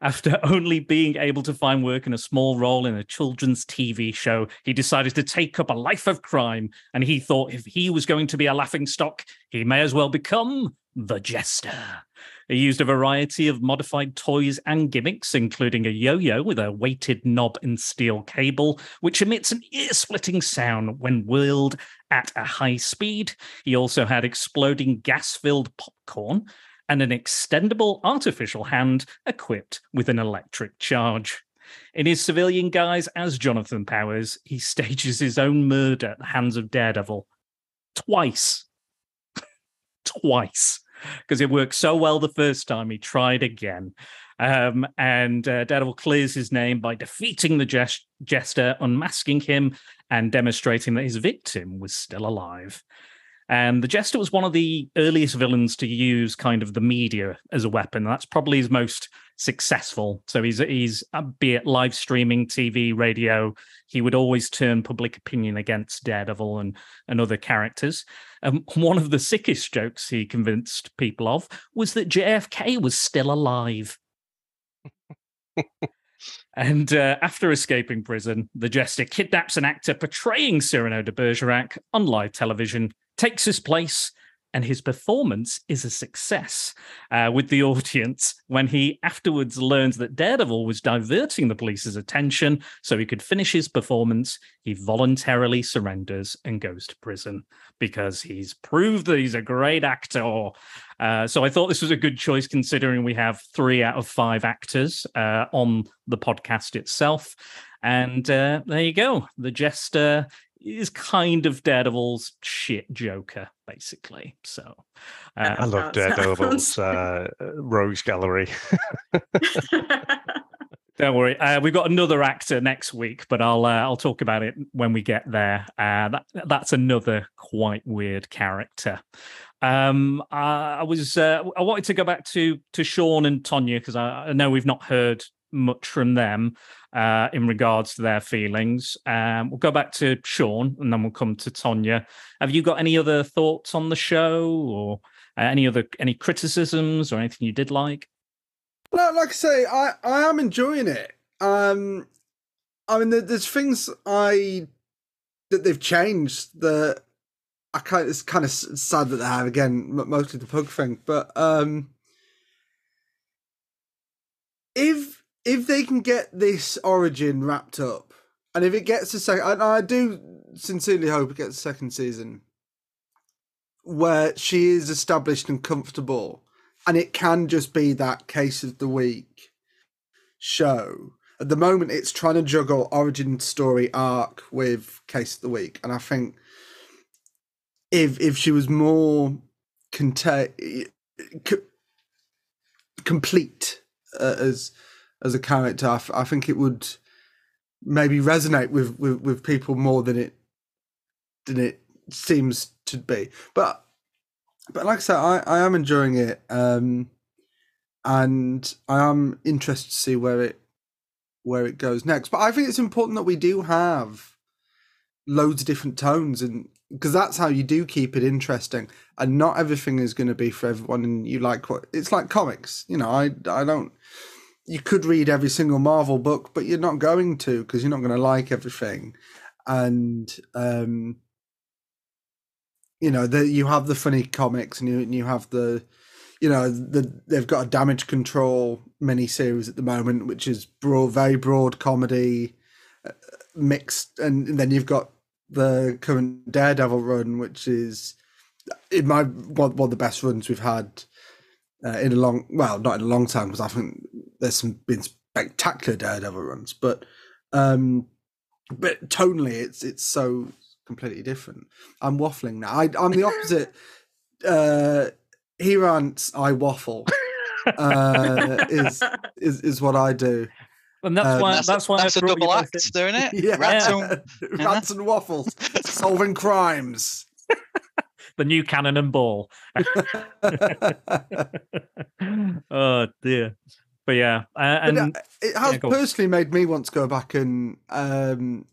After only being able to find work in a small role in a children's TV show, he decided to take up a life of crime. And he thought if he was going to be a laughing stock, he may as well become the jester. He used a variety of modified toys and gimmicks, including a yo yo with a weighted knob and steel cable, which emits an ear splitting sound when whirled at a high speed. He also had exploding gas filled popcorn and an extendable artificial hand equipped with an electric charge. In his civilian guise as Jonathan Powers, he stages his own murder at the hands of Daredevil twice. twice because it worked so well the first time. He tried again. Um, and uh, Daredevil clears his name by defeating the jest- jester, unmasking him, and demonstrating that his victim was still alive. And the Jester was one of the earliest villains to use kind of the media as a weapon. That's probably his most successful. So he's he's uh, be it live streaming, TV, radio, he would always turn public opinion against Daredevil and and other characters. And one of the sickest jokes he convinced people of was that JFK was still alive. and uh, after escaping prison, the Jester kidnaps an actor portraying Cyrano de Bergerac on live television takes his place and his performance is a success uh, with the audience when he afterwards learns that Daredevil was diverting the police's attention so he could finish his performance. He voluntarily surrenders and goes to prison because he's proved that he's a great actor. Uh, so I thought this was a good choice considering we have three out of five actors uh, on the podcast itself. And uh, there you go. The Jester is kind of Daredevil's shit Joker, basically. So uh, I love Daredevil's uh, Rogues Gallery. Don't worry, uh, we've got another actor next week, but I'll uh, I'll talk about it when we get there. Uh, that that's another quite weird character. Um, I was uh, I wanted to go back to to Sean and Tonya because I, I know we've not heard much from them uh, in regards to their feelings. Um, we'll go back to Sean and then we'll come to Tonya. Have you got any other thoughts on the show or uh, any other any criticisms or anything you did like? No, like I say, I I am enjoying it. Um, I mean, there's things I that they've changed that I kind. It's kind of sad that they have again, mostly the pug thing, but um, if if they can get this origin wrapped up, and if it gets a second, I, do sincerely hope it gets a second season where she is established and comfortable, and it can just be that case of the week show. At the moment, it's trying to juggle origin story arc with case of the week, and I think if if she was more conta- complete uh, as as a character, I, think it would maybe resonate with, with, with people more than it than it seems to be. But but like I said, I, I am enjoying it, um, and I am interested to see where it where it goes next. But I think it's important that we do have loads of different tones, and because that's how you do keep it interesting. And not everything is going to be for everyone, and you like what it's like comics. You know, I I don't you could read every single Marvel book, but you're not going to because you're not going to like everything. And um, you know, the, you have the funny comics, and you and you have the, you know, the they've got a damage control mini series at the moment, which is broad, very broad comedy, uh, mixed, and, and then you've got the current Daredevil run, which is in my one, one of the best runs we've had uh, in a long, well, not in a long time because I think there's some been spectacular Daredevil runs, but um, but tonally it's it's so completely different. I'm waffling now. I, I'm the opposite. uh, he rants, I waffle. Uh, is is is what I do. And that's Um, why That's, that's why that's I a double act, in. doing it. Yeah, Rants Yeah. and- rants and waffles, solving crimes. the new cannon and ball. oh dear. But yeah, uh, But, uh, it has yeah, personally made me want to go back and um,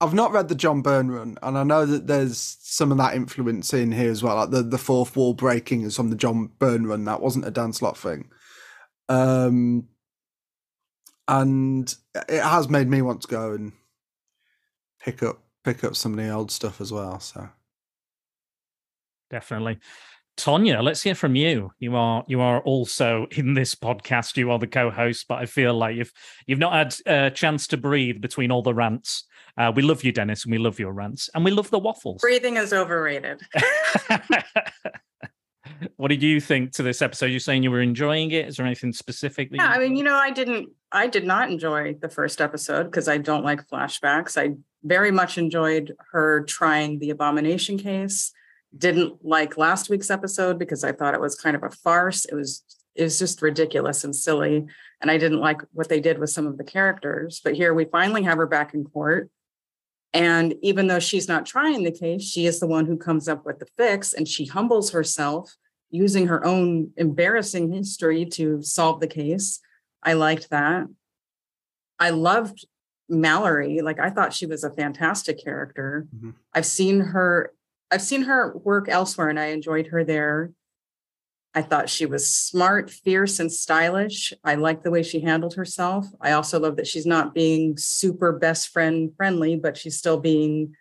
I've not read the John Byrne run, and I know that there's some of that influence in here as well. Like the, the fourth wall breaking is from the John Byrne run. That wasn't a Dan Slott thing. Um, and it has made me want to go and pick up pick up some of the old stuff as well. So definitely. Tonya, let's hear from you. You are you are also in this podcast. You are the co-host, but I feel like you've you've not had a chance to breathe between all the rants. Uh, we love you, Dennis, and we love your rants, and we love the waffles. Breathing is overrated. what did you think to this episode? You're saying you were enjoying it. Is there anything specific? That Yeah, I mean, you know, I didn't, I did not enjoy the first episode because I don't like flashbacks. I very much enjoyed her trying the abomination case. Didn't like last week's episode because I thought it was kind of a farce. It was, it was just ridiculous and silly. And I didn't like what they did with some of the characters. But here we finally have her back in court. And even though she's not trying the case, she is the one who comes up with the fix and she humbles herself using her own embarrassing history to solve the case. I liked that. I loved Mallory. Like I thought she was a fantastic character. Mhm. I've seen her I've seen her work elsewhere and I enjoyed her there. I thought she was smart, fierce, and stylish. I like the way she handled herself. I also love that she's not being super best friend friendly, but she's still being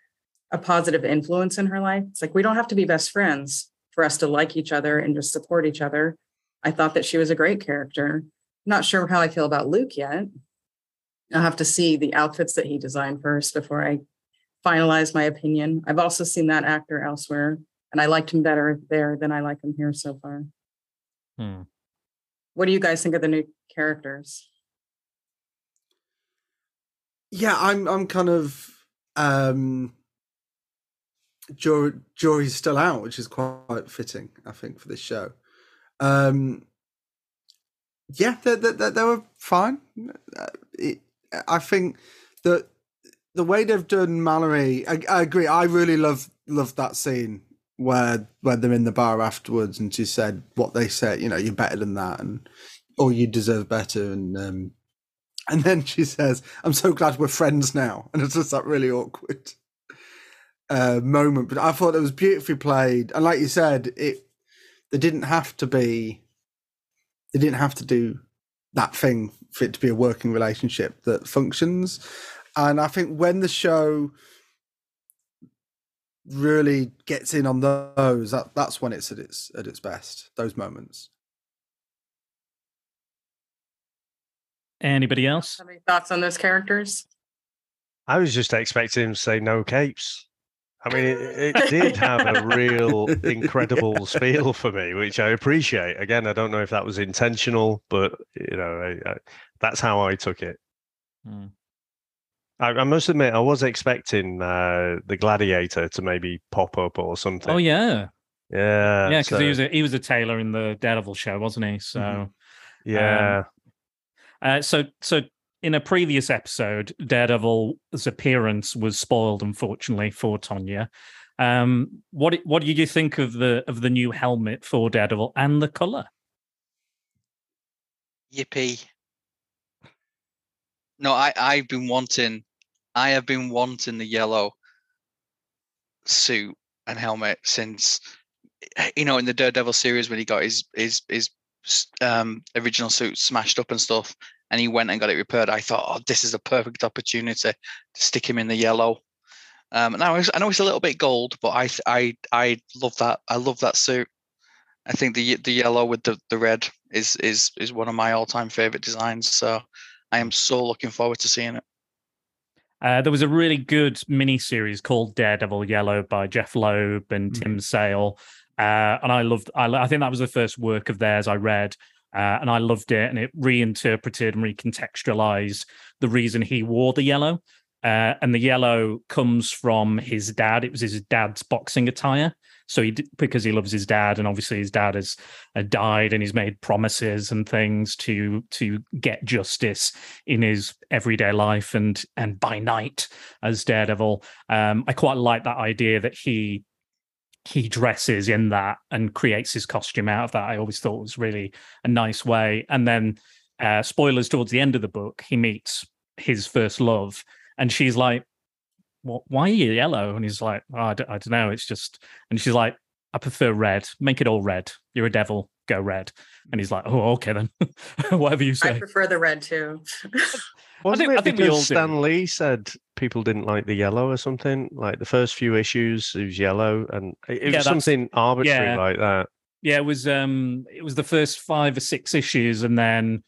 a positive influence in her life. It's like we don't have to be best friends for us to like each other and just support each other. I thought that she was a great character. Not sure how I feel about Luke yet. I'll have to see the outfits that he designed first before I finalize my opinion. I've also seen that actor elsewhere, and I liked him better there than I like him here so far. Hmm. What do you guys think of the new characters? yeah, I'm I'm kind of um, jury jury's still out, which is quite fitting, I think, for this show. Um, yeah, they, they, they, they were fine. Uh, It, I think that the way they've done Mallory, I, I agree. I really love love that scene where where they're in the bar afterwards, and she said what they said. You know, you're better than that, and or you deserve better, and um, and then she says, "I'm so glad we're friends now," and it's just that really awkward uh, moment. But I thought it was beautifully played, and like you said, it they didn't have to be, they didn't have to do that thing for it to be a working relationship that functions. And I think when the show really gets in on those, that, that's when it's at its at its best. Those moments. Anybody else? Any thoughts on those characters? I was just expecting him to say no capes. I mean, it, it did have a real incredible spiel for me, which I appreciate. Again, I don't know if that was intentional, but you know, I, I, that's how I took it. Hmm. I, I must admit, I was expecting uh, the gladiator to maybe pop up or something. Oh yeah, yeah, yeah, because he was a, he was a tailor in the Daredevil show, wasn't he? So. Mhm. yeah. Uh, so, so in a previous episode, Daredevil's appearance was spoiled, unfortunately, for Tonya. Um, what what did you think of the of the new helmet for Daredevil and the color? Yippee. No, I, I've been wanting I have been wanting the yellow suit and helmet since eh, you know in the Daredevil series when he got his his his um original suit smashed up and stuff and he went and got it repaired. I thought, oh, this is a perfect opportunity to stick him in the yellow. Um, now I know it's a little bit gold, but I I I love that. I love that suit. I think the the yellow with the, the red is is is one of my all time favorite designs. So I am so looking forward to seeing it. Uh, there was a really good mini series called Daredevil Yellow by Jeph Loeb and Mm. Tim Sale, uh, and I loved. I, I think that was the first work of theirs I read, uh, and I loved it. And it reinterpreted and recontextualized the reason he wore the yellow. Uh, and the yellow comes from his dad. It was his dad's boxing attire. So he because he loves his dad, and obviously his dad has uh, died, and he's made promises and things to to get justice in his everyday life and and by night as Daredevil. Um, I quite like that idea that he he dresses in that and creates his costume out of that. I always thought was really a nice way. And then, uh, spoilers towards the end of the book, he meets his first love, and she's like, "Why are you yellow?" And he's like, oh, I, don't, I don't know. It's just," and she's like, "I prefer red. Make it all red. You're a devil. Go red." And he's like, "Oh, okay then. Whatever you say." I prefer the red too. Wasn't think- it I think we all because do. Stan Lee said people didn't like the yellow or something? Like the first few issues, it was yellow, and it, it Yeah, was something arbitrary yeah. like that. Yeah, it was um it was the first five or six issues, and then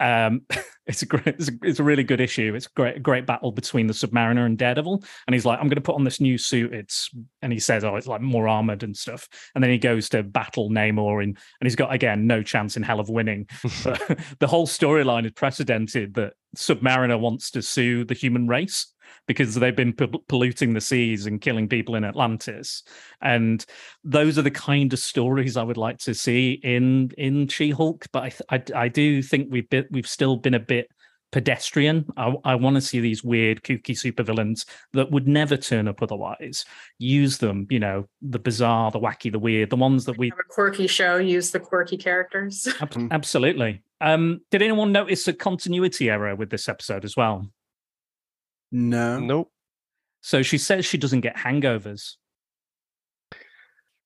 um it's a great it's a, it's a really good issue. It's a great great battle between the Submariner and Daredevil, and he's like, I'm gonna put on this new suit. It's and he says, Oh, it's like more armored and stuff. And then he goes to battle Namor and and he's got again no chance in hell of winning. But the whole storyline is precedented that Submariner wants to sue the human race because they've been pol- polluting the seas and killing people in Atlantis. And those are the kind of stories I would like to see in in She-Hulk. But I th- I, I do think we've been, we've still been a bit pedestrian. I, I want to see these weird, kooky supervillains that would never turn up otherwise. Use them, you know, the bizarre, the wacky, the weird, the ones that we Have a quirky show, use the quirky characters. Ab- Mm. absolutely. Um, did anyone notice a continuity error with this episode as well? No. Nope. So she says she doesn't get hangovers.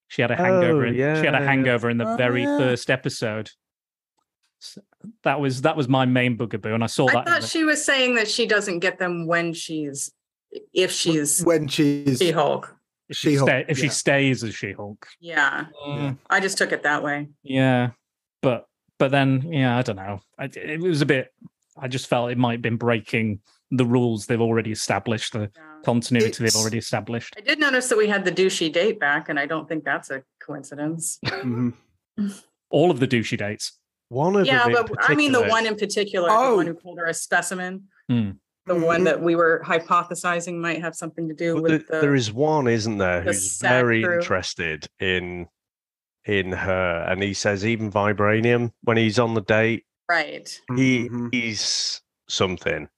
She had a Oh, hangover. in, she had a hangover in the Oh, very yeah. first episode. S- That was that was my main bugaboo, and I saw I that. in thought the- she was saying that she doesn't get them when she's, if she's when she's She Hulk. if she, She-Hulk, stay, if she stays as She-Hulk. Yeah, Mm, I just took it that way. yeah, but but then yeah, I don't know. I, it was a bit. I just felt it might have been breaking the rules they've already established, the Yeah. continuity they've already established. I did notice that we had the douchey date back, and I don't think that's a coincidence. Mhm. All of the douchey dates. One of yeah, them. in but I mean the one in particular, the Oh. one who called her a specimen, Hmm. the one Mhm. that we were hypothesizing might have something to do But with there- the. there is one, isn't there, the who's very crew. interested in in her, and he says even vibranium when he's on the date, right. he Mhm. he's something.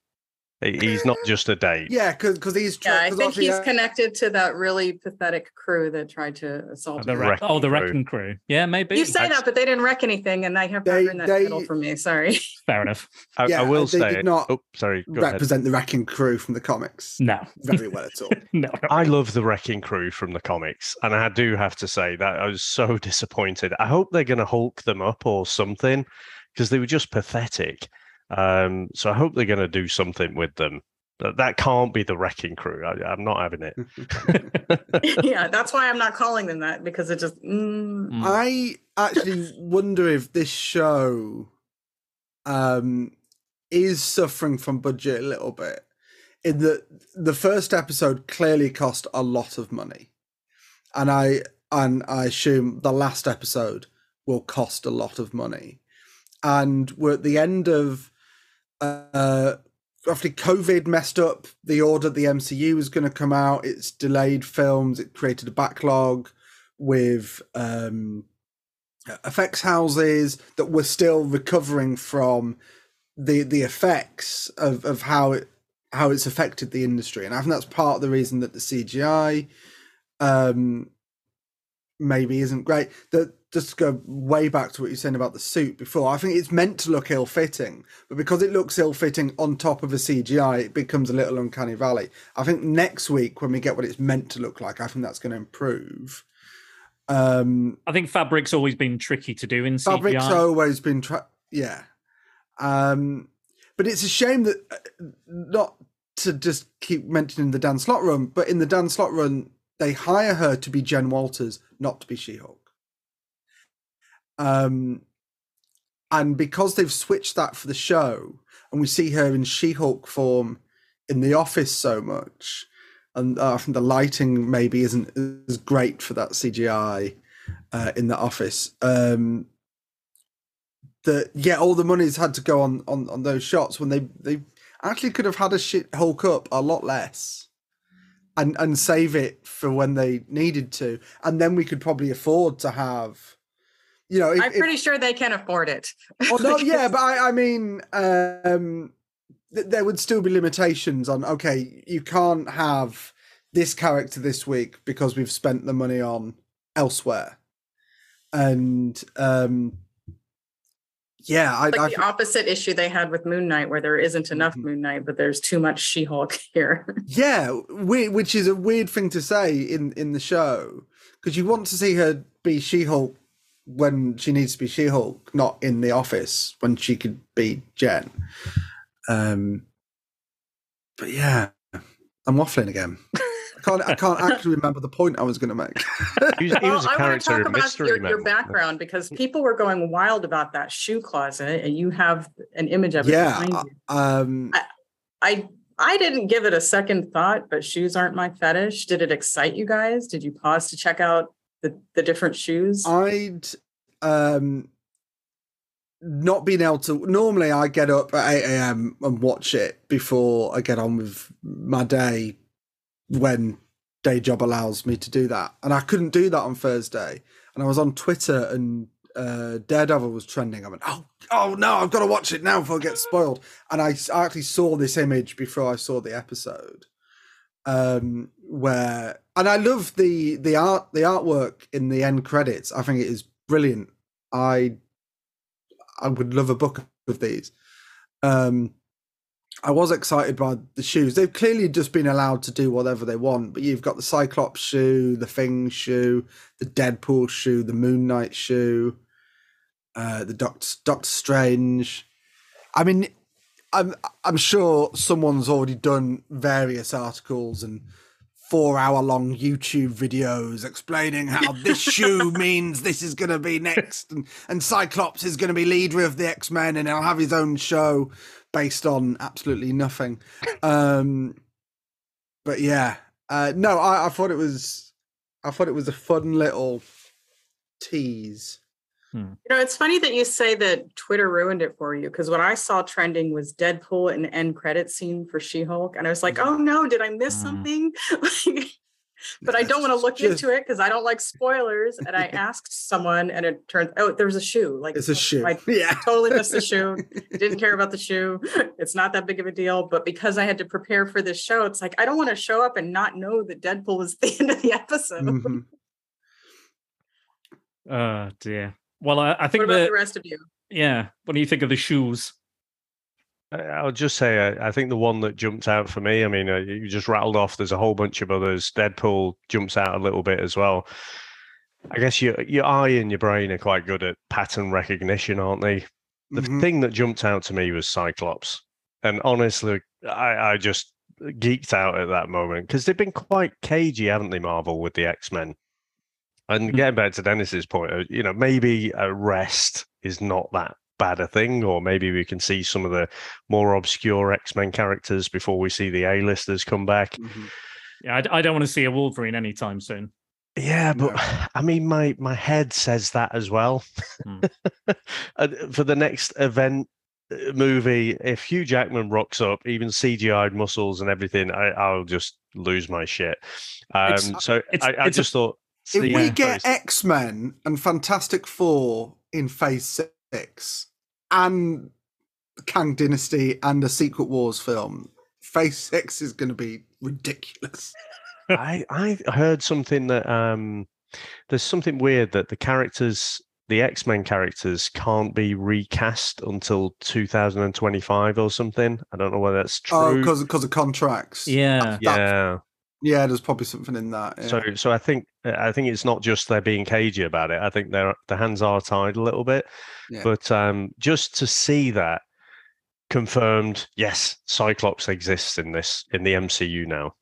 He- He's not just a date. Yeah, because he's Yeah, I 'cause think he's uh, connected to that really pathetic crew that tried to assault The her. wreck- oh, the Wrecking wrecking crew. Yeah, maybe. You say that, but they didn't wreck anything, and I have not They- earned that they- title for me. Sorry. Fair enough. I, Yeah, I will they say. did not oh, sorry. Go ahead. represent the wrecking crew from the comics No, very well at all. no. I really. love the Wrecking Crew from the comics, and I do have to say that I was so disappointed. I hope they're going to Hulk them up or something because they were just pathetic. Um, so I hope they're going to do something with them. That, that can't be the Wrecking Crew. I, I'm not having it. yeah, that's why I'm not calling them that because it just. Mm, Mm. I actually wonder if this show um is suffering from budget a little bit. In that the first episode clearly cost a lot of money. And I and I assume the last episode will cost a lot of money. And we're at the end of uh roughly COVID messed up the order the MCU was going to come out. It's delayed films. It created a backlog with um, effects houses that were still recovering from the the effects of, of how it how it's affected the industry, and I think that's part of the reason that the CGI um, maybe isn't great. That just to go way back to what you were saying about the suit before, I think it's meant to look ill fitting, but because it looks ill fitting on top of a CGI, it becomes a little uncanny valley. I think next week when we get what it's meant to look like, I think that's going to improve. Um, I think fabric's always been tricky to do in CGI. Fabric's always been, tra- yeah. Um, but it's a shame that uh, not to just keep mentioning the Dan Slott run, but in the Dan Slott run, they hire her to be Jen Walters, not to be She Hulk. Um, and because they've switched that for the show, and we see her in She Hulk form in the office so much, and uh, the lighting maybe isn't as great for that CGI uh, in the office. Um, that yeah, all the money's had to go on on on those shots when they they actually could have had a shit Hulk up a lot less, and and save it for when they needed to, and then we could probably afford to have, you know, if, I'm pretty sure they can afford it. if, oh no, yeah, but I, I mean, um, th- there would still be limitations on. Okay, you can't have this character this week because we've spent the money on elsewhere, and um yeah, I, like I the opposite issue they had with Moon Knight, where there isn't enough Mhm. Moon Knight, but there's too much She Hulk here. yeah, we, which is a weird thing to say in in the show because you want to see her be She-Hulk when she needs to be She-Hulk, not in the office when she could be Jen. Um, but yeah, I'm waffling again. I can't. I can't actually remember the point I was going to make. He was, he was a I want to talk about your, your background because people were going wild about that shoe closet, and you have an image of it yeah, behind uh, you. um, I I didn't give it a second thought, but shoes aren't my fetish. Did it excite you guys? Did you pause to check out the the different shoes? I'd um not been able to normally I get up at 8 a.m. and watch it before I get on with my day when day job allows me to do that. And I couldn't do that on Thursday. And I was on Twitter and uh Daredevil was trending. I went, oh, oh no, I've got to watch it now before I get spoiled. And I actually saw this image before I saw the episode. Um, where and I love the the art the artwork in the end credits. I think it is brilliant. I I would love a book of these. Um, I was excited by the shoes. They've clearly just been allowed to do whatever they want, but you've got the Cyclops shoe, the Thing shoe, the Deadpool shoe, the Moon Knight shoe, uh, the Doctor Doctor Strange. I mean, I'm I'm sure someone's already done various articles and four hour long YouTube videos explaining how this shoe means this is going to be next, and, and Cyclops is going to be leader of the X Men, and he'll have his own show based on absolutely nothing. Um, but yeah, uh, no, I, I thought it was, I thought it was a fun little tease. You know, it's funny that you say that Twitter ruined it for you because what I saw trending was Deadpool and end credit scene for She-Hulk, and I was like, Mhm. "Oh no, did I miss Mm. something?" but I don't want to look Just- into it because I don't like spoilers. And I asked someone, and it turned oh, there was a shoe. Like It's a shoe. I yeah. totally missed the shoe. Didn't care about the shoe. It's not that big of a deal. But because I had to prepare for this show, it's like I don't want to show up and not know that Deadpool was the end of the episode. Mhm. Oh dear. Well, I, I What think about that the rest of you? yeah. What do you think of the shoes? I- I'll just say, I, I think the one that jumped out for me, I mean, uh, you just rattled off, there's a whole bunch of others. Deadpool jumps out a little bit as well. I guess your your eye and your brain are quite good at pattern recognition, aren't they? The Mhm. thing that jumped out to me was Cyclops. And honestly, I, I just geeked out at that moment because they've been quite cagey, haven't they, Marvel, with the X Men? And Mm. getting back to Dennis's point, uh, you know, maybe a rest is not that bad a thing, or maybe we can see some of the more obscure X Men characters before we see the A listers come back. Mhm. Yeah, I, I don't want to see a Wolverine anytime soon. Yeah, but No. I mean, my my head says that as well. And For the next event uh, movie, if Hugh Jackman rocks up, even CGI'd muscles and everything, I, I'll just lose my shit. Um, It's- so it's- I, I it's a- just thought. If we yeah, get sorry, X Men and Fantastic Four in Phase Six, and Kang Dynasty and a Secret Wars film, Phase Six is going to be ridiculous. I I heard something that um there's something weird that the characters the X-Men characters can't be recast until 2025 or something. I don't know whether that's Oh, true. because because of contracts. Yeah. That- yeah. Yeah. There's probably something in that. yeah. So so I think I think it's not just they're being cagey about it. I think their the hands are tied a little bit. Yeah. But um just to see that confirmed, yes, Cyclops exists in this in the MCU now.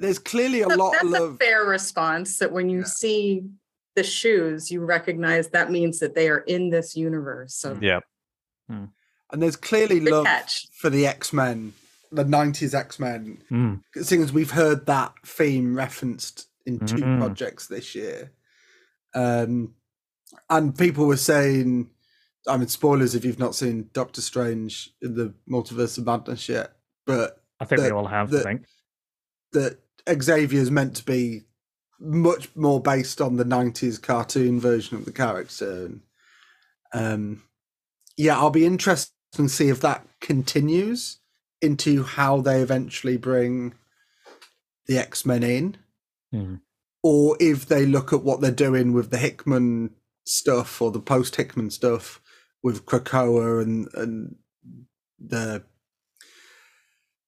there's clearly a That- lot that's of a fair response that when you Yeah. see the shoes, you recognize that means that they are in this universe. So Yeah. and there's clearly good love catch. for the X Men, the '90s X Men, Mm. seeing as we've heard that theme referenced in 2 Mm. projects this year. Um, and people were saying, I mean, spoilers if you've not seen Doctor Strange in the Multiverse of Madness yet, but I think we all have. the- I think. that Xavier's meant to be much more based on the 90s cartoon version of the character. And, um, yeah, I'll be interested to see if that continues into how they eventually bring the X Men in, Hmm. or if they look at what they're doing with the Hickman stuff or the post Hickman stuff with Krakoa and and the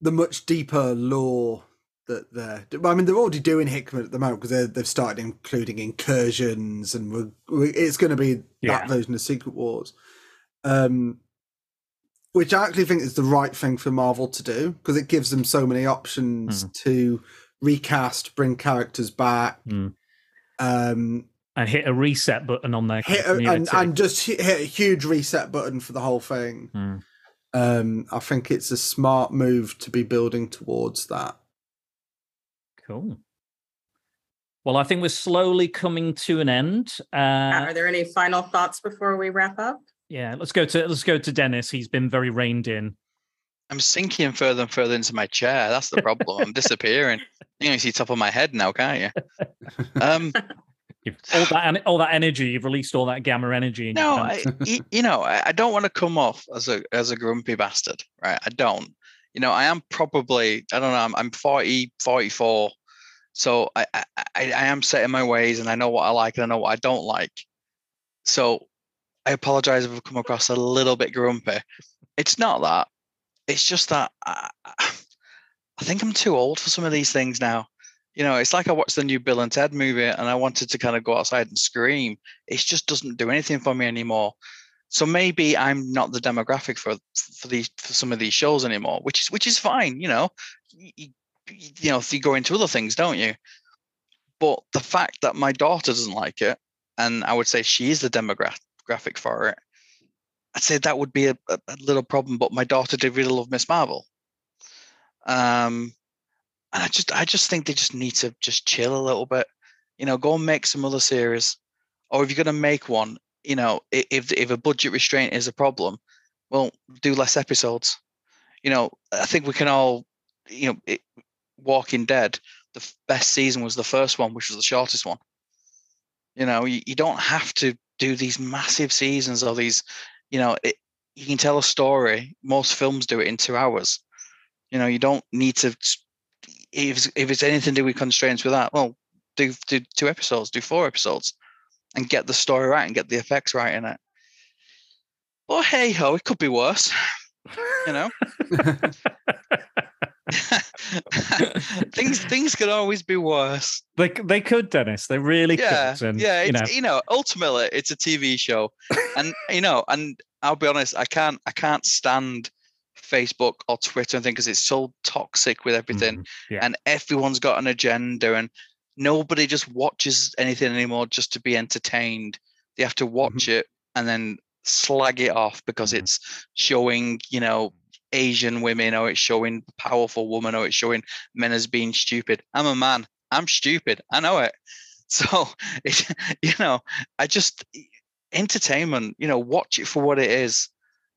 the much deeper lore that they're. I mean, they're already doing Hickman at the moment because they've started including incursions, and we're, we it's going to be Yeah. that version of Secret Wars. Um, which I actually think is the right thing for Marvel to do because it gives them so many options to recast, bring characters back, Hmm. um, And hit a reset button on their hit a, and, and just hit, hit a huge reset button for the whole thing. Hmm. Um, I think it's a smart move to be building towards that. Cool. Well, I think we're slowly coming to an end. Uh, Are there any final thoughts before we wrap up? Yeah, let's go to let's go to Dennis. He's been very reined in. I'm sinking further and further into my chair. That's the problem. I'm disappearing. You can see top of my head now, can't you? Um, all that all that energy, you've released all that gamma energy. In no, I, you know, I, don't want to come off as a as a grumpy bastard, right? I don't. You know, I am probably I don't know. I'm, I'm 40, 44, so I, I I I am set in my ways, and I know what I like and I know what I don't like. So I apologize if I've come across a little bit grumpy. It's not that. It's just that I, I think I'm too old for some of these things now. You know, it's like I watched the new Bill and Ted movie and I wanted to kind of go outside and scream. It just doesn't do anything for me anymore. So maybe I'm not the demographic for for these for some of these shows anymore, which is which is fine. You know, you, you, know, you go into other things, don't you? But the fact that my daughter doesn't like it, and I would say she is the demographic for it, I'd say that would be a, a, a little problem. But my daughter did really love Ms. Marvel. Um, and I just I just think they just need to just chill a little bit. You know, go and make some other series, or if you're gonna make one, you know, if if a budget restraint is a problem, well, do less episodes. You know, I think we can all, you know, it, Walking Dead, the best season was the first one, which was the shortest one. You know, you, you don't have to do these massive seasons or these, you know, it, you can tell a story. Most films do it in two hours. You know, you don't need to. If if it's anything to do with constraints with that, well, do do two episodes, do four episodes, and get the story right and get the effects right in it. Well, hey ho, it could be worse. You know, things things could always be worse. They they could, Dennis. They really yeah, could. And, yeah. you know, you know, ultimately, it's a TV show, and you know, and I'll be honest, I can't I can't stand Facebook or Twitter and things because it's so toxic with everything, mhm, yeah. and everyone's got an agenda, and nobody just watches anything anymore just to be entertained. They have to watch it and then slag it off because Mhm. it's showing, you know, Asian women or it's showing powerful woman or it's showing men as being stupid. I'm a man. I'm stupid. I know it. So, it, you know, I just entertainment, you know, watch it for what it is.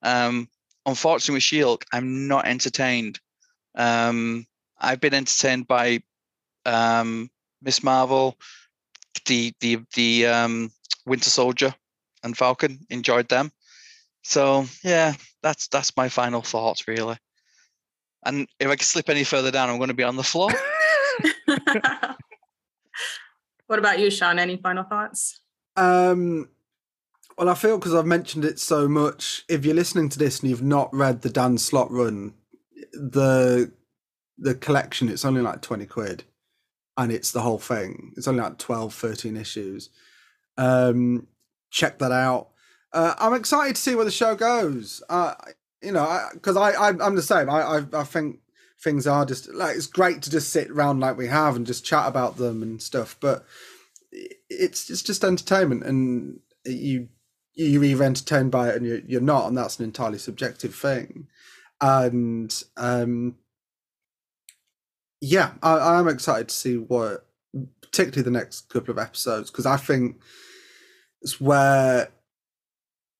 Um, unfortunately with Shield, I'm not entertained. Um, I've been entertained by um, Ms. Marvel, the the the um, Winter Soldier, and Falcon. Enjoyed them. So yeah, that's that's my final thoughts really. And if I can slip any further down, I'm going to be on the floor. what about you, Sean? Any final thoughts? Um, well, I feel because I've mentioned it so much. If you're listening to this and you've not read the Dan Slott run, the the collection it's only like 20 quid and it's the whole thing it's only like 12 13 issues um check that out uh, i'm excited to see where the show goes. Uh you know because I, I i'm the same. I, I i think things are just like it's great to just sit around like we have and just chat about them and stuff but it's it's just entertainment and you you're either entertained by it and you're, you're not and that's an entirely subjective thing. And um yeah I, i'm excited to see what particularly the next couple of episodes because i think it's where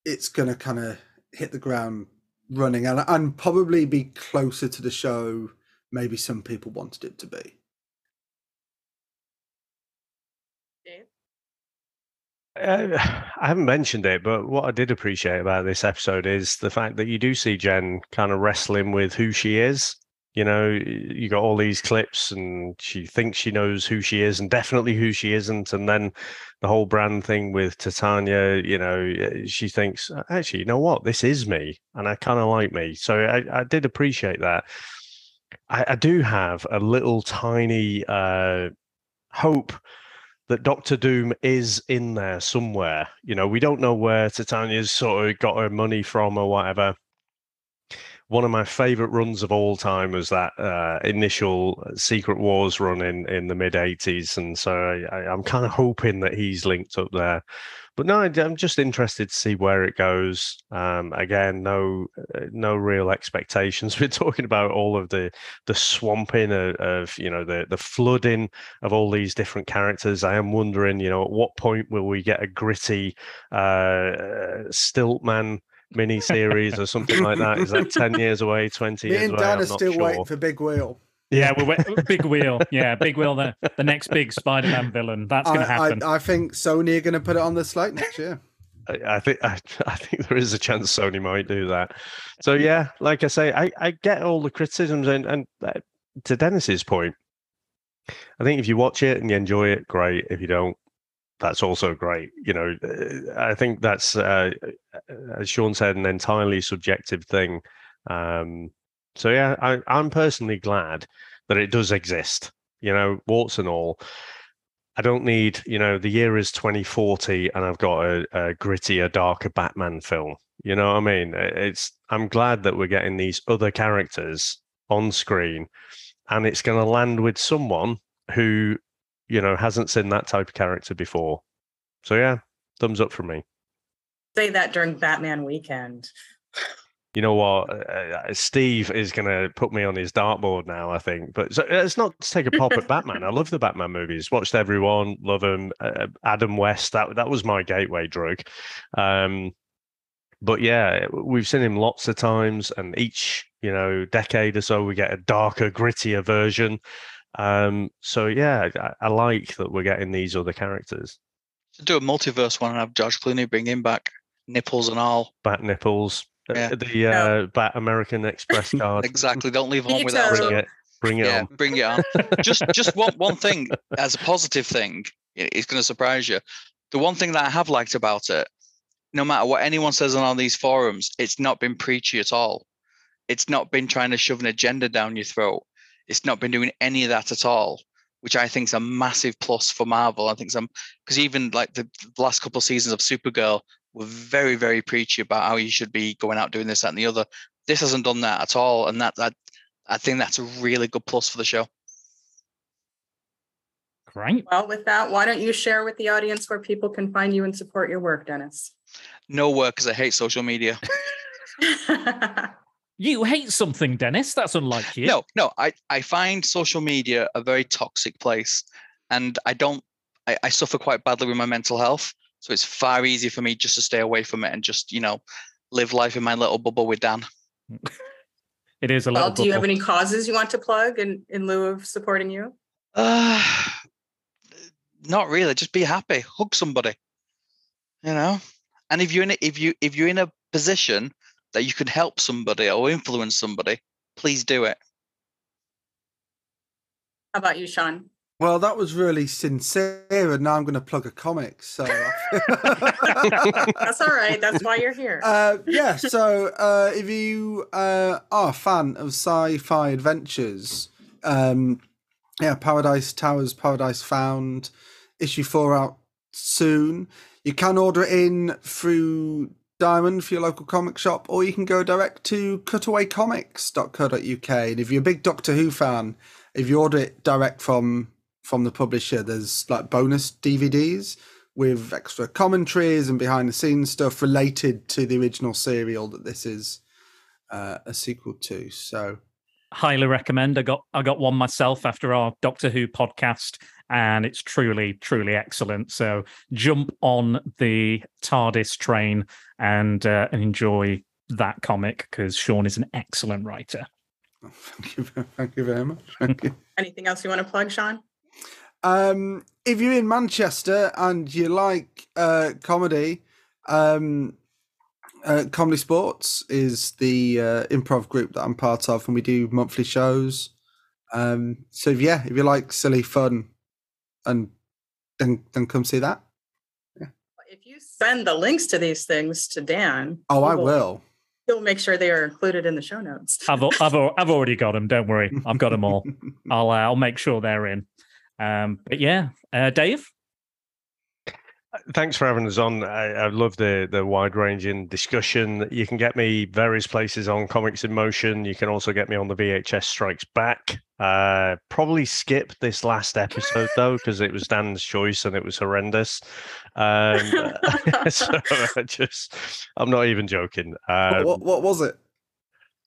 it's going to kind of hit the ground running and, and probably be closer to the show maybe some people wanted it to be. Uh, I haven't mentioned it, but what I did appreciate about this episode is the fact that you do see Jen kind of wrestling with who she is. You know, you got all these clips, and she thinks she knows who she is, and definitely who she isn't. And then the whole brand thing with Titania, you know, she thinks, actually, you know what, this is me, and I kind of like me. So I, I did appreciate that. I, I do have a little tiny uh, hope that Doctor Doom is in there somewhere. You know, we don't know where Titania's sort of got her money from or whatever. One of my favorite runs of all time was that uh, initial Secret Wars run in, in the mid 80s. And so I, I'm kind of hoping that he's linked up there but no, I'm just interested to see where it goes. Um, again, no, uh, no real expectations. We're talking about all of the the swamping of, of, you know the the flooding of all these different characters. I am wondering, you know, at what point will we get a gritty uh, Stiltman mini series or something like that? Is that ten years away, twenty Me years and away? Dan I'm are not still sure. waiting for Big Wheel. Yeah, we're wait- big wheel. Yeah, big wheel. The the next big Spider-Man villain. That's going to happen. I, I think Sony are going to put it on the slate next year. I, I think I, I think there is a chance Sony might do that. So yeah, like I say, I, I get all the criticisms, and and uh, to Dennis's point, I think if you watch it and you enjoy it, great. If you don't, that's also great. You know, uh, I think that's uh, as Sean said, an entirely subjective thing. Um, so yeah, I, I'm personally glad that it does exist. You know, warts and all. I don't need, you know, the year is 2040 and I've got a, a grittier, darker Batman film. You know what I mean? It's I'm glad that we're getting these other characters on screen and it's going to land with someone who, you know, hasn't seen that type of character before. So yeah, thumbs up for me. Say that during Batman weekend. You know what? Uh, Steve is going to put me on his dartboard now, I think. But so, it's not to take a pop at Batman. I love the Batman movies. Watched everyone, love them. Uh, Adam West, that that was my gateway drug. Um, but yeah, we've seen him lots of times, and each you know decade or so, we get a darker, grittier version. Um, so yeah, I, I like that we're getting these other characters. Do a multiverse one and have George Clooney bring him back, nipples and all. Bat nipples, uh, Yeah. the uh, Bat American Express card. Exactly. Don't leave home without Bring it. it, bring it Yeah, on. bring it on. just just one one thing as a positive thing, it's going to surprise you. The one thing that I have liked about it, no matter what anyone says on all these forums, it's not been preachy at all. It's not been trying to shove an agenda down your throat. It's not been doing any of that at all, which I think is a massive plus for Marvel. I think some because even like the, the last couple of seasons of Supergirl were very very preachy about how you should be going out doing this that and the other. This hasn't done that at all, and that that I think that's a really good plus for the show. Great. Well, with that, why don't you share with the audience where people can find you and support your work, Dennis? No work because I hate social media. You hate something, Dennis. That's unlike you. No, no, I, I find social media a very toxic place. And I don't, I, I suffer quite badly with my mental health. So it's far easier for me just to stay away from it and just, you know, live life in my little bubble with Dan. It is a little. well, do you have any causes you want to plug in, in lieu of supporting you? Uh, not really. Just be happy. Hug somebody. You know? And if you're in a, if you if you're in a position that you can help somebody or influence somebody, please do it. How about you, Sean? Well, that was really sincere, and now I'm going to plug a comic. So, That's all right. That's why you're here. uh, yeah. So, uh, if you uh, are a fan of sci-fi adventures, um, yeah, Paradise Towers, Paradise Found, issue four out soon. You can order it in through Diamond for your local comic shop, or you can go direct to cutawaycomics.co.uk. And if you're a big Doctor Who fan, if you order it direct from from the publisher, there's like bonus DVDs with extra commentaries and behind the scenes stuff related to the original serial that this is uh, a sequel to. So highly recommend. I got I got one myself after our Doctor Who podcast, and it's truly, truly excellent. So jump on the TARDIS train and uh, and enjoy that comic because Sean is an excellent writer. Thank you, thank you very much. Thank you. Anything else you want to plug, Sean? Um, if you're in Manchester and you like uh, comedy, um, uh, ComedySportz is the uh, improv group that I'm part of, and we do monthly shows. Um, so if, yeah, if you like silly fun, and then then come see that. If you send the links to these things to Dan, Oh, he I will. He'll make sure they are included in the show notes. I've I've I've already got them. Don't worry, I've got them all. I'll uh, I'll make sure they're in. Um, but yeah, uh, Dave. Thanks for having us on. I, I love the the wide ranging discussion. You can get me various places on Comics in Motion. You can also get me on the VHS Strikes Back. Uh, probably skip this last episode though because it was Dan's choice and it was horrendous. Um, so I just, I'm not even joking. what, Um, what, what was it?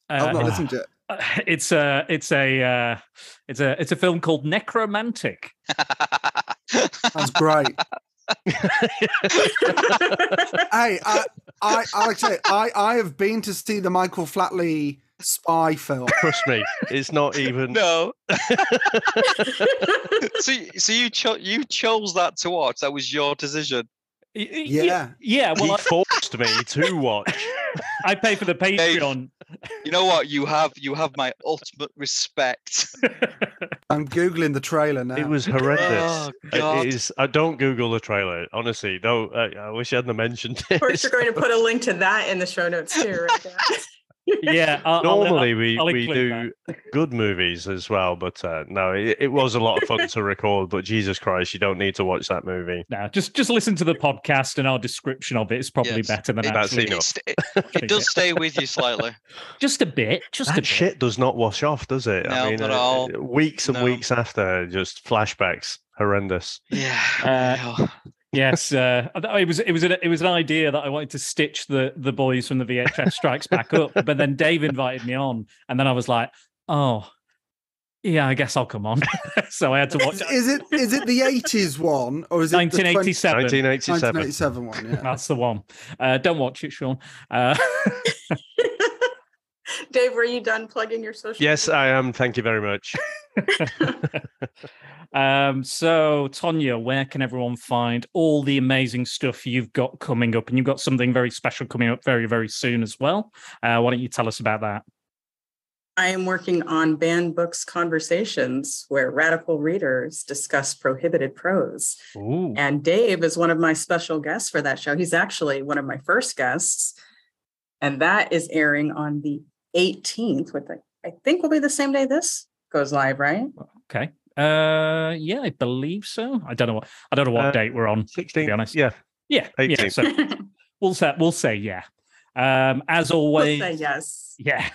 I've Uh, not listened to it. it's a it's a uh, it's a it's a film called Nekromantik. That's great. Hey, I, I, I like to say, I, I have been to see the Michael Flatley spy film. trust me, it's not even. no. so, so you cho- you chose that to watch. That was your decision. Y- y- Yeah. yeah. Well, I, forced me to watch. I pay for the Patreon. You know what? You have you have my ultimate respect. I'm googling the trailer now. It was oh, horrendous. Oh, God. It is. I don't Google the trailer. Honestly, don't. I, uh, I wish I hadn't mentioned it. Of course, you're going to put a link to that in the show notes too, right? Dan? yeah. I'll- I'll- Normally, we, I'll we include do good movies as well, but uh, no, it, it was a lot of fun to record. But Jesus Christ, you don't need to watch that movie. No, just just listen to the podcast and our description of it is probably Yes. better than It- That's actually. enough. It's- It, it does stay with you slightly. Just a bit, just a That bit. shit does not wash off, does it? No, I mean, not uh, at all. weeks and No. weeks after, just flashbacks, horrendous. Yeah. Uh, yeah. Yes, uh, it was it was an, it was an idea that I wanted to stitch the the boys from the VHS Strikes back up, but then Dave invited me on, and then I was like, oh, yeah, I guess I'll come on. so I had to watch Is, is it is it the 80s one or is it 1987. 1987. 1987 one? Yeah. That's the one. Uh, don't watch it, Sean. Uh, Dave, were you done plugging your social? Yes, I am. Thank you very much. um, so, Tonya, where can everyone find all the amazing stuff you've got coming up? And you've got something very special coming up very, very soon as well. Uh, why don't you tell us about that? I am working on Banned Books Conversations, where radical readers discuss prohibited prose. Ooh. And Dave is one of my special guests for that show. He's actually one of my first guests. And that is airing on the 18th, with I- I think will be the same day this goes live, right? Okay. Uh, yeah, I believe so. I don't know what I don't know what Uh, date we're on. 16. honest. Yeah. Yeah, yeah. So we'll say we'll say yeah. Um, as We'll always, say yes. yeah.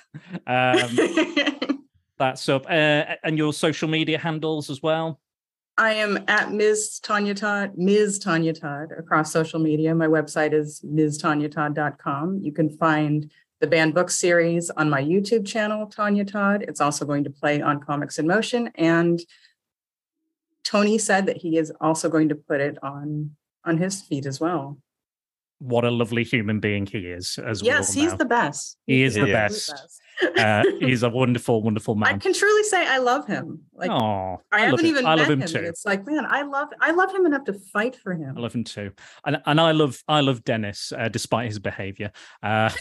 Um, that's up. Uh, and your social media handles as well. I am at Ms. Tonya Todd, Ms. Tonya Todd across social media. My website is mstonyatodd.com. You can find the banned book series on my YouTube channel, Tonya Todd. It's also going to play on Comics in Motion. And Tony said that he is also going to put it on on his feed as well. What a lovely human being he is. As well. Yes, we all he's know. the best. He is He's the absolute best. best. uh, he's a wonderful, wonderful man. I can truly say I love him. Like oh, I, love haven't him. even I met love him him. too. It's like, man, I love I love him enough to fight for him. I love him too, and and I love I love Dennis uh, despite his behavior. Uh,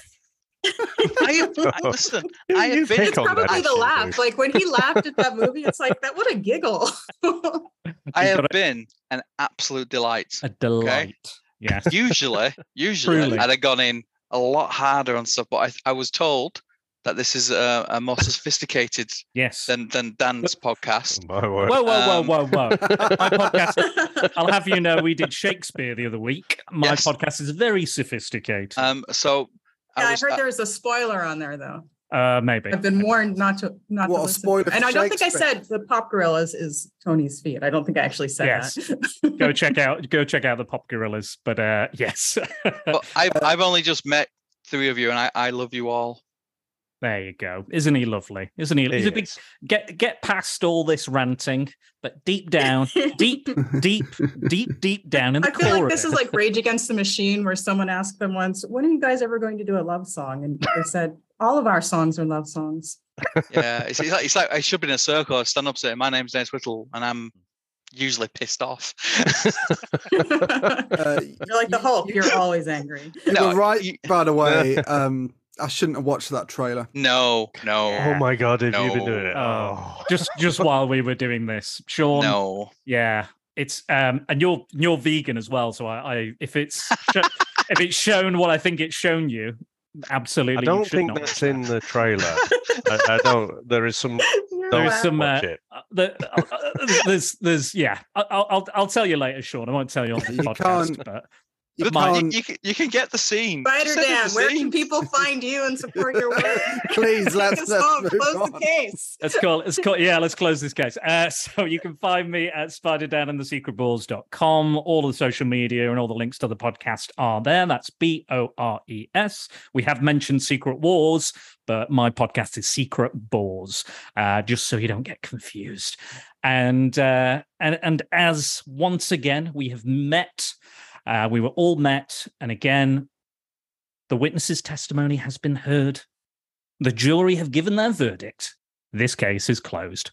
I have, I, listen, I you have been. It's probably the you laugh. Like when he laughed at that movie, it's like that. What a giggle! I have been an absolute delight. a delight. Yes. Usually, usually Truly. I'd have gone in a lot harder on stuff, but I, I was told that this is a, a more sophisticated Yes. than than Dan's podcast. My word. Whoa, whoa, whoa, Um, whoa, whoa! My podcast. I'll have you know, we did Shakespeare the other week. My Yes. podcast is very sophisticated. Um, so Yeah, I I heard uh, there was a spoiler on there though. Uh, maybe. I've been warned not to not What, to a listen. spoiler and I don't think I said the Pop Gorillas is Tony's feet. I don't think I actually said Yes. that. Go check out. Go check out the Pop Gorillas. But uh, yes. but I've I've only just met three of you, and I I love you all. There you go. Isn't he lovely? Isn't he? He's a big, get get past all this ranting, but deep down, deep, deep, deep, deep down in the I feel core like this of is like Rage Against the Machine, where someone asked them once, "When are you guys ever going to do a love song?" And they said, "All of our songs are love songs." Yeah, it's, it's like it's like I should be in a circle, I stand up saying, "My name's Dennis Whittle," and I'm usually pissed off. Uh, You're like the Hulk. You're always angry. you No, right, you- by the way. Um, I shouldn't have watched that trailer. no, no, Oh my god, have you been doing it? Oh. Oh. just just while we were doing this, Sean. no. Yeah, it's um, and you're you're vegan as well. So I, I if it's sho- if it's shown what I think it's shown you, absolutely. I don't should think not that's in that. the trailer. I, I don't. There is some. There is some. watch Uh, it. uh, the, uh, uh, there's there's yeah. I- I'll I'll I'll tell you later, Sean. I won't tell you on the You podcast, can't- but You But might- you, can't- you, can, you can get the scene. Spider Just send us Dan, the where can people find you and support your work? Please, let's, Just let's close, move close on. the case. Let's call let's call yeah, let's close this case. Uh, so you can find me at spiderdanandthesecretbores.com. All of the social media and all the links to the podcast are there. That's B-O-R-E-S. We have mentioned Secret Wars, but my podcast is Secret Bores, uh, just so you don't get confused. And uh, and and as once again we have met, uh, we were all met, and again, the witness's testimony has been heard. The jury have given their verdict. This case is closed.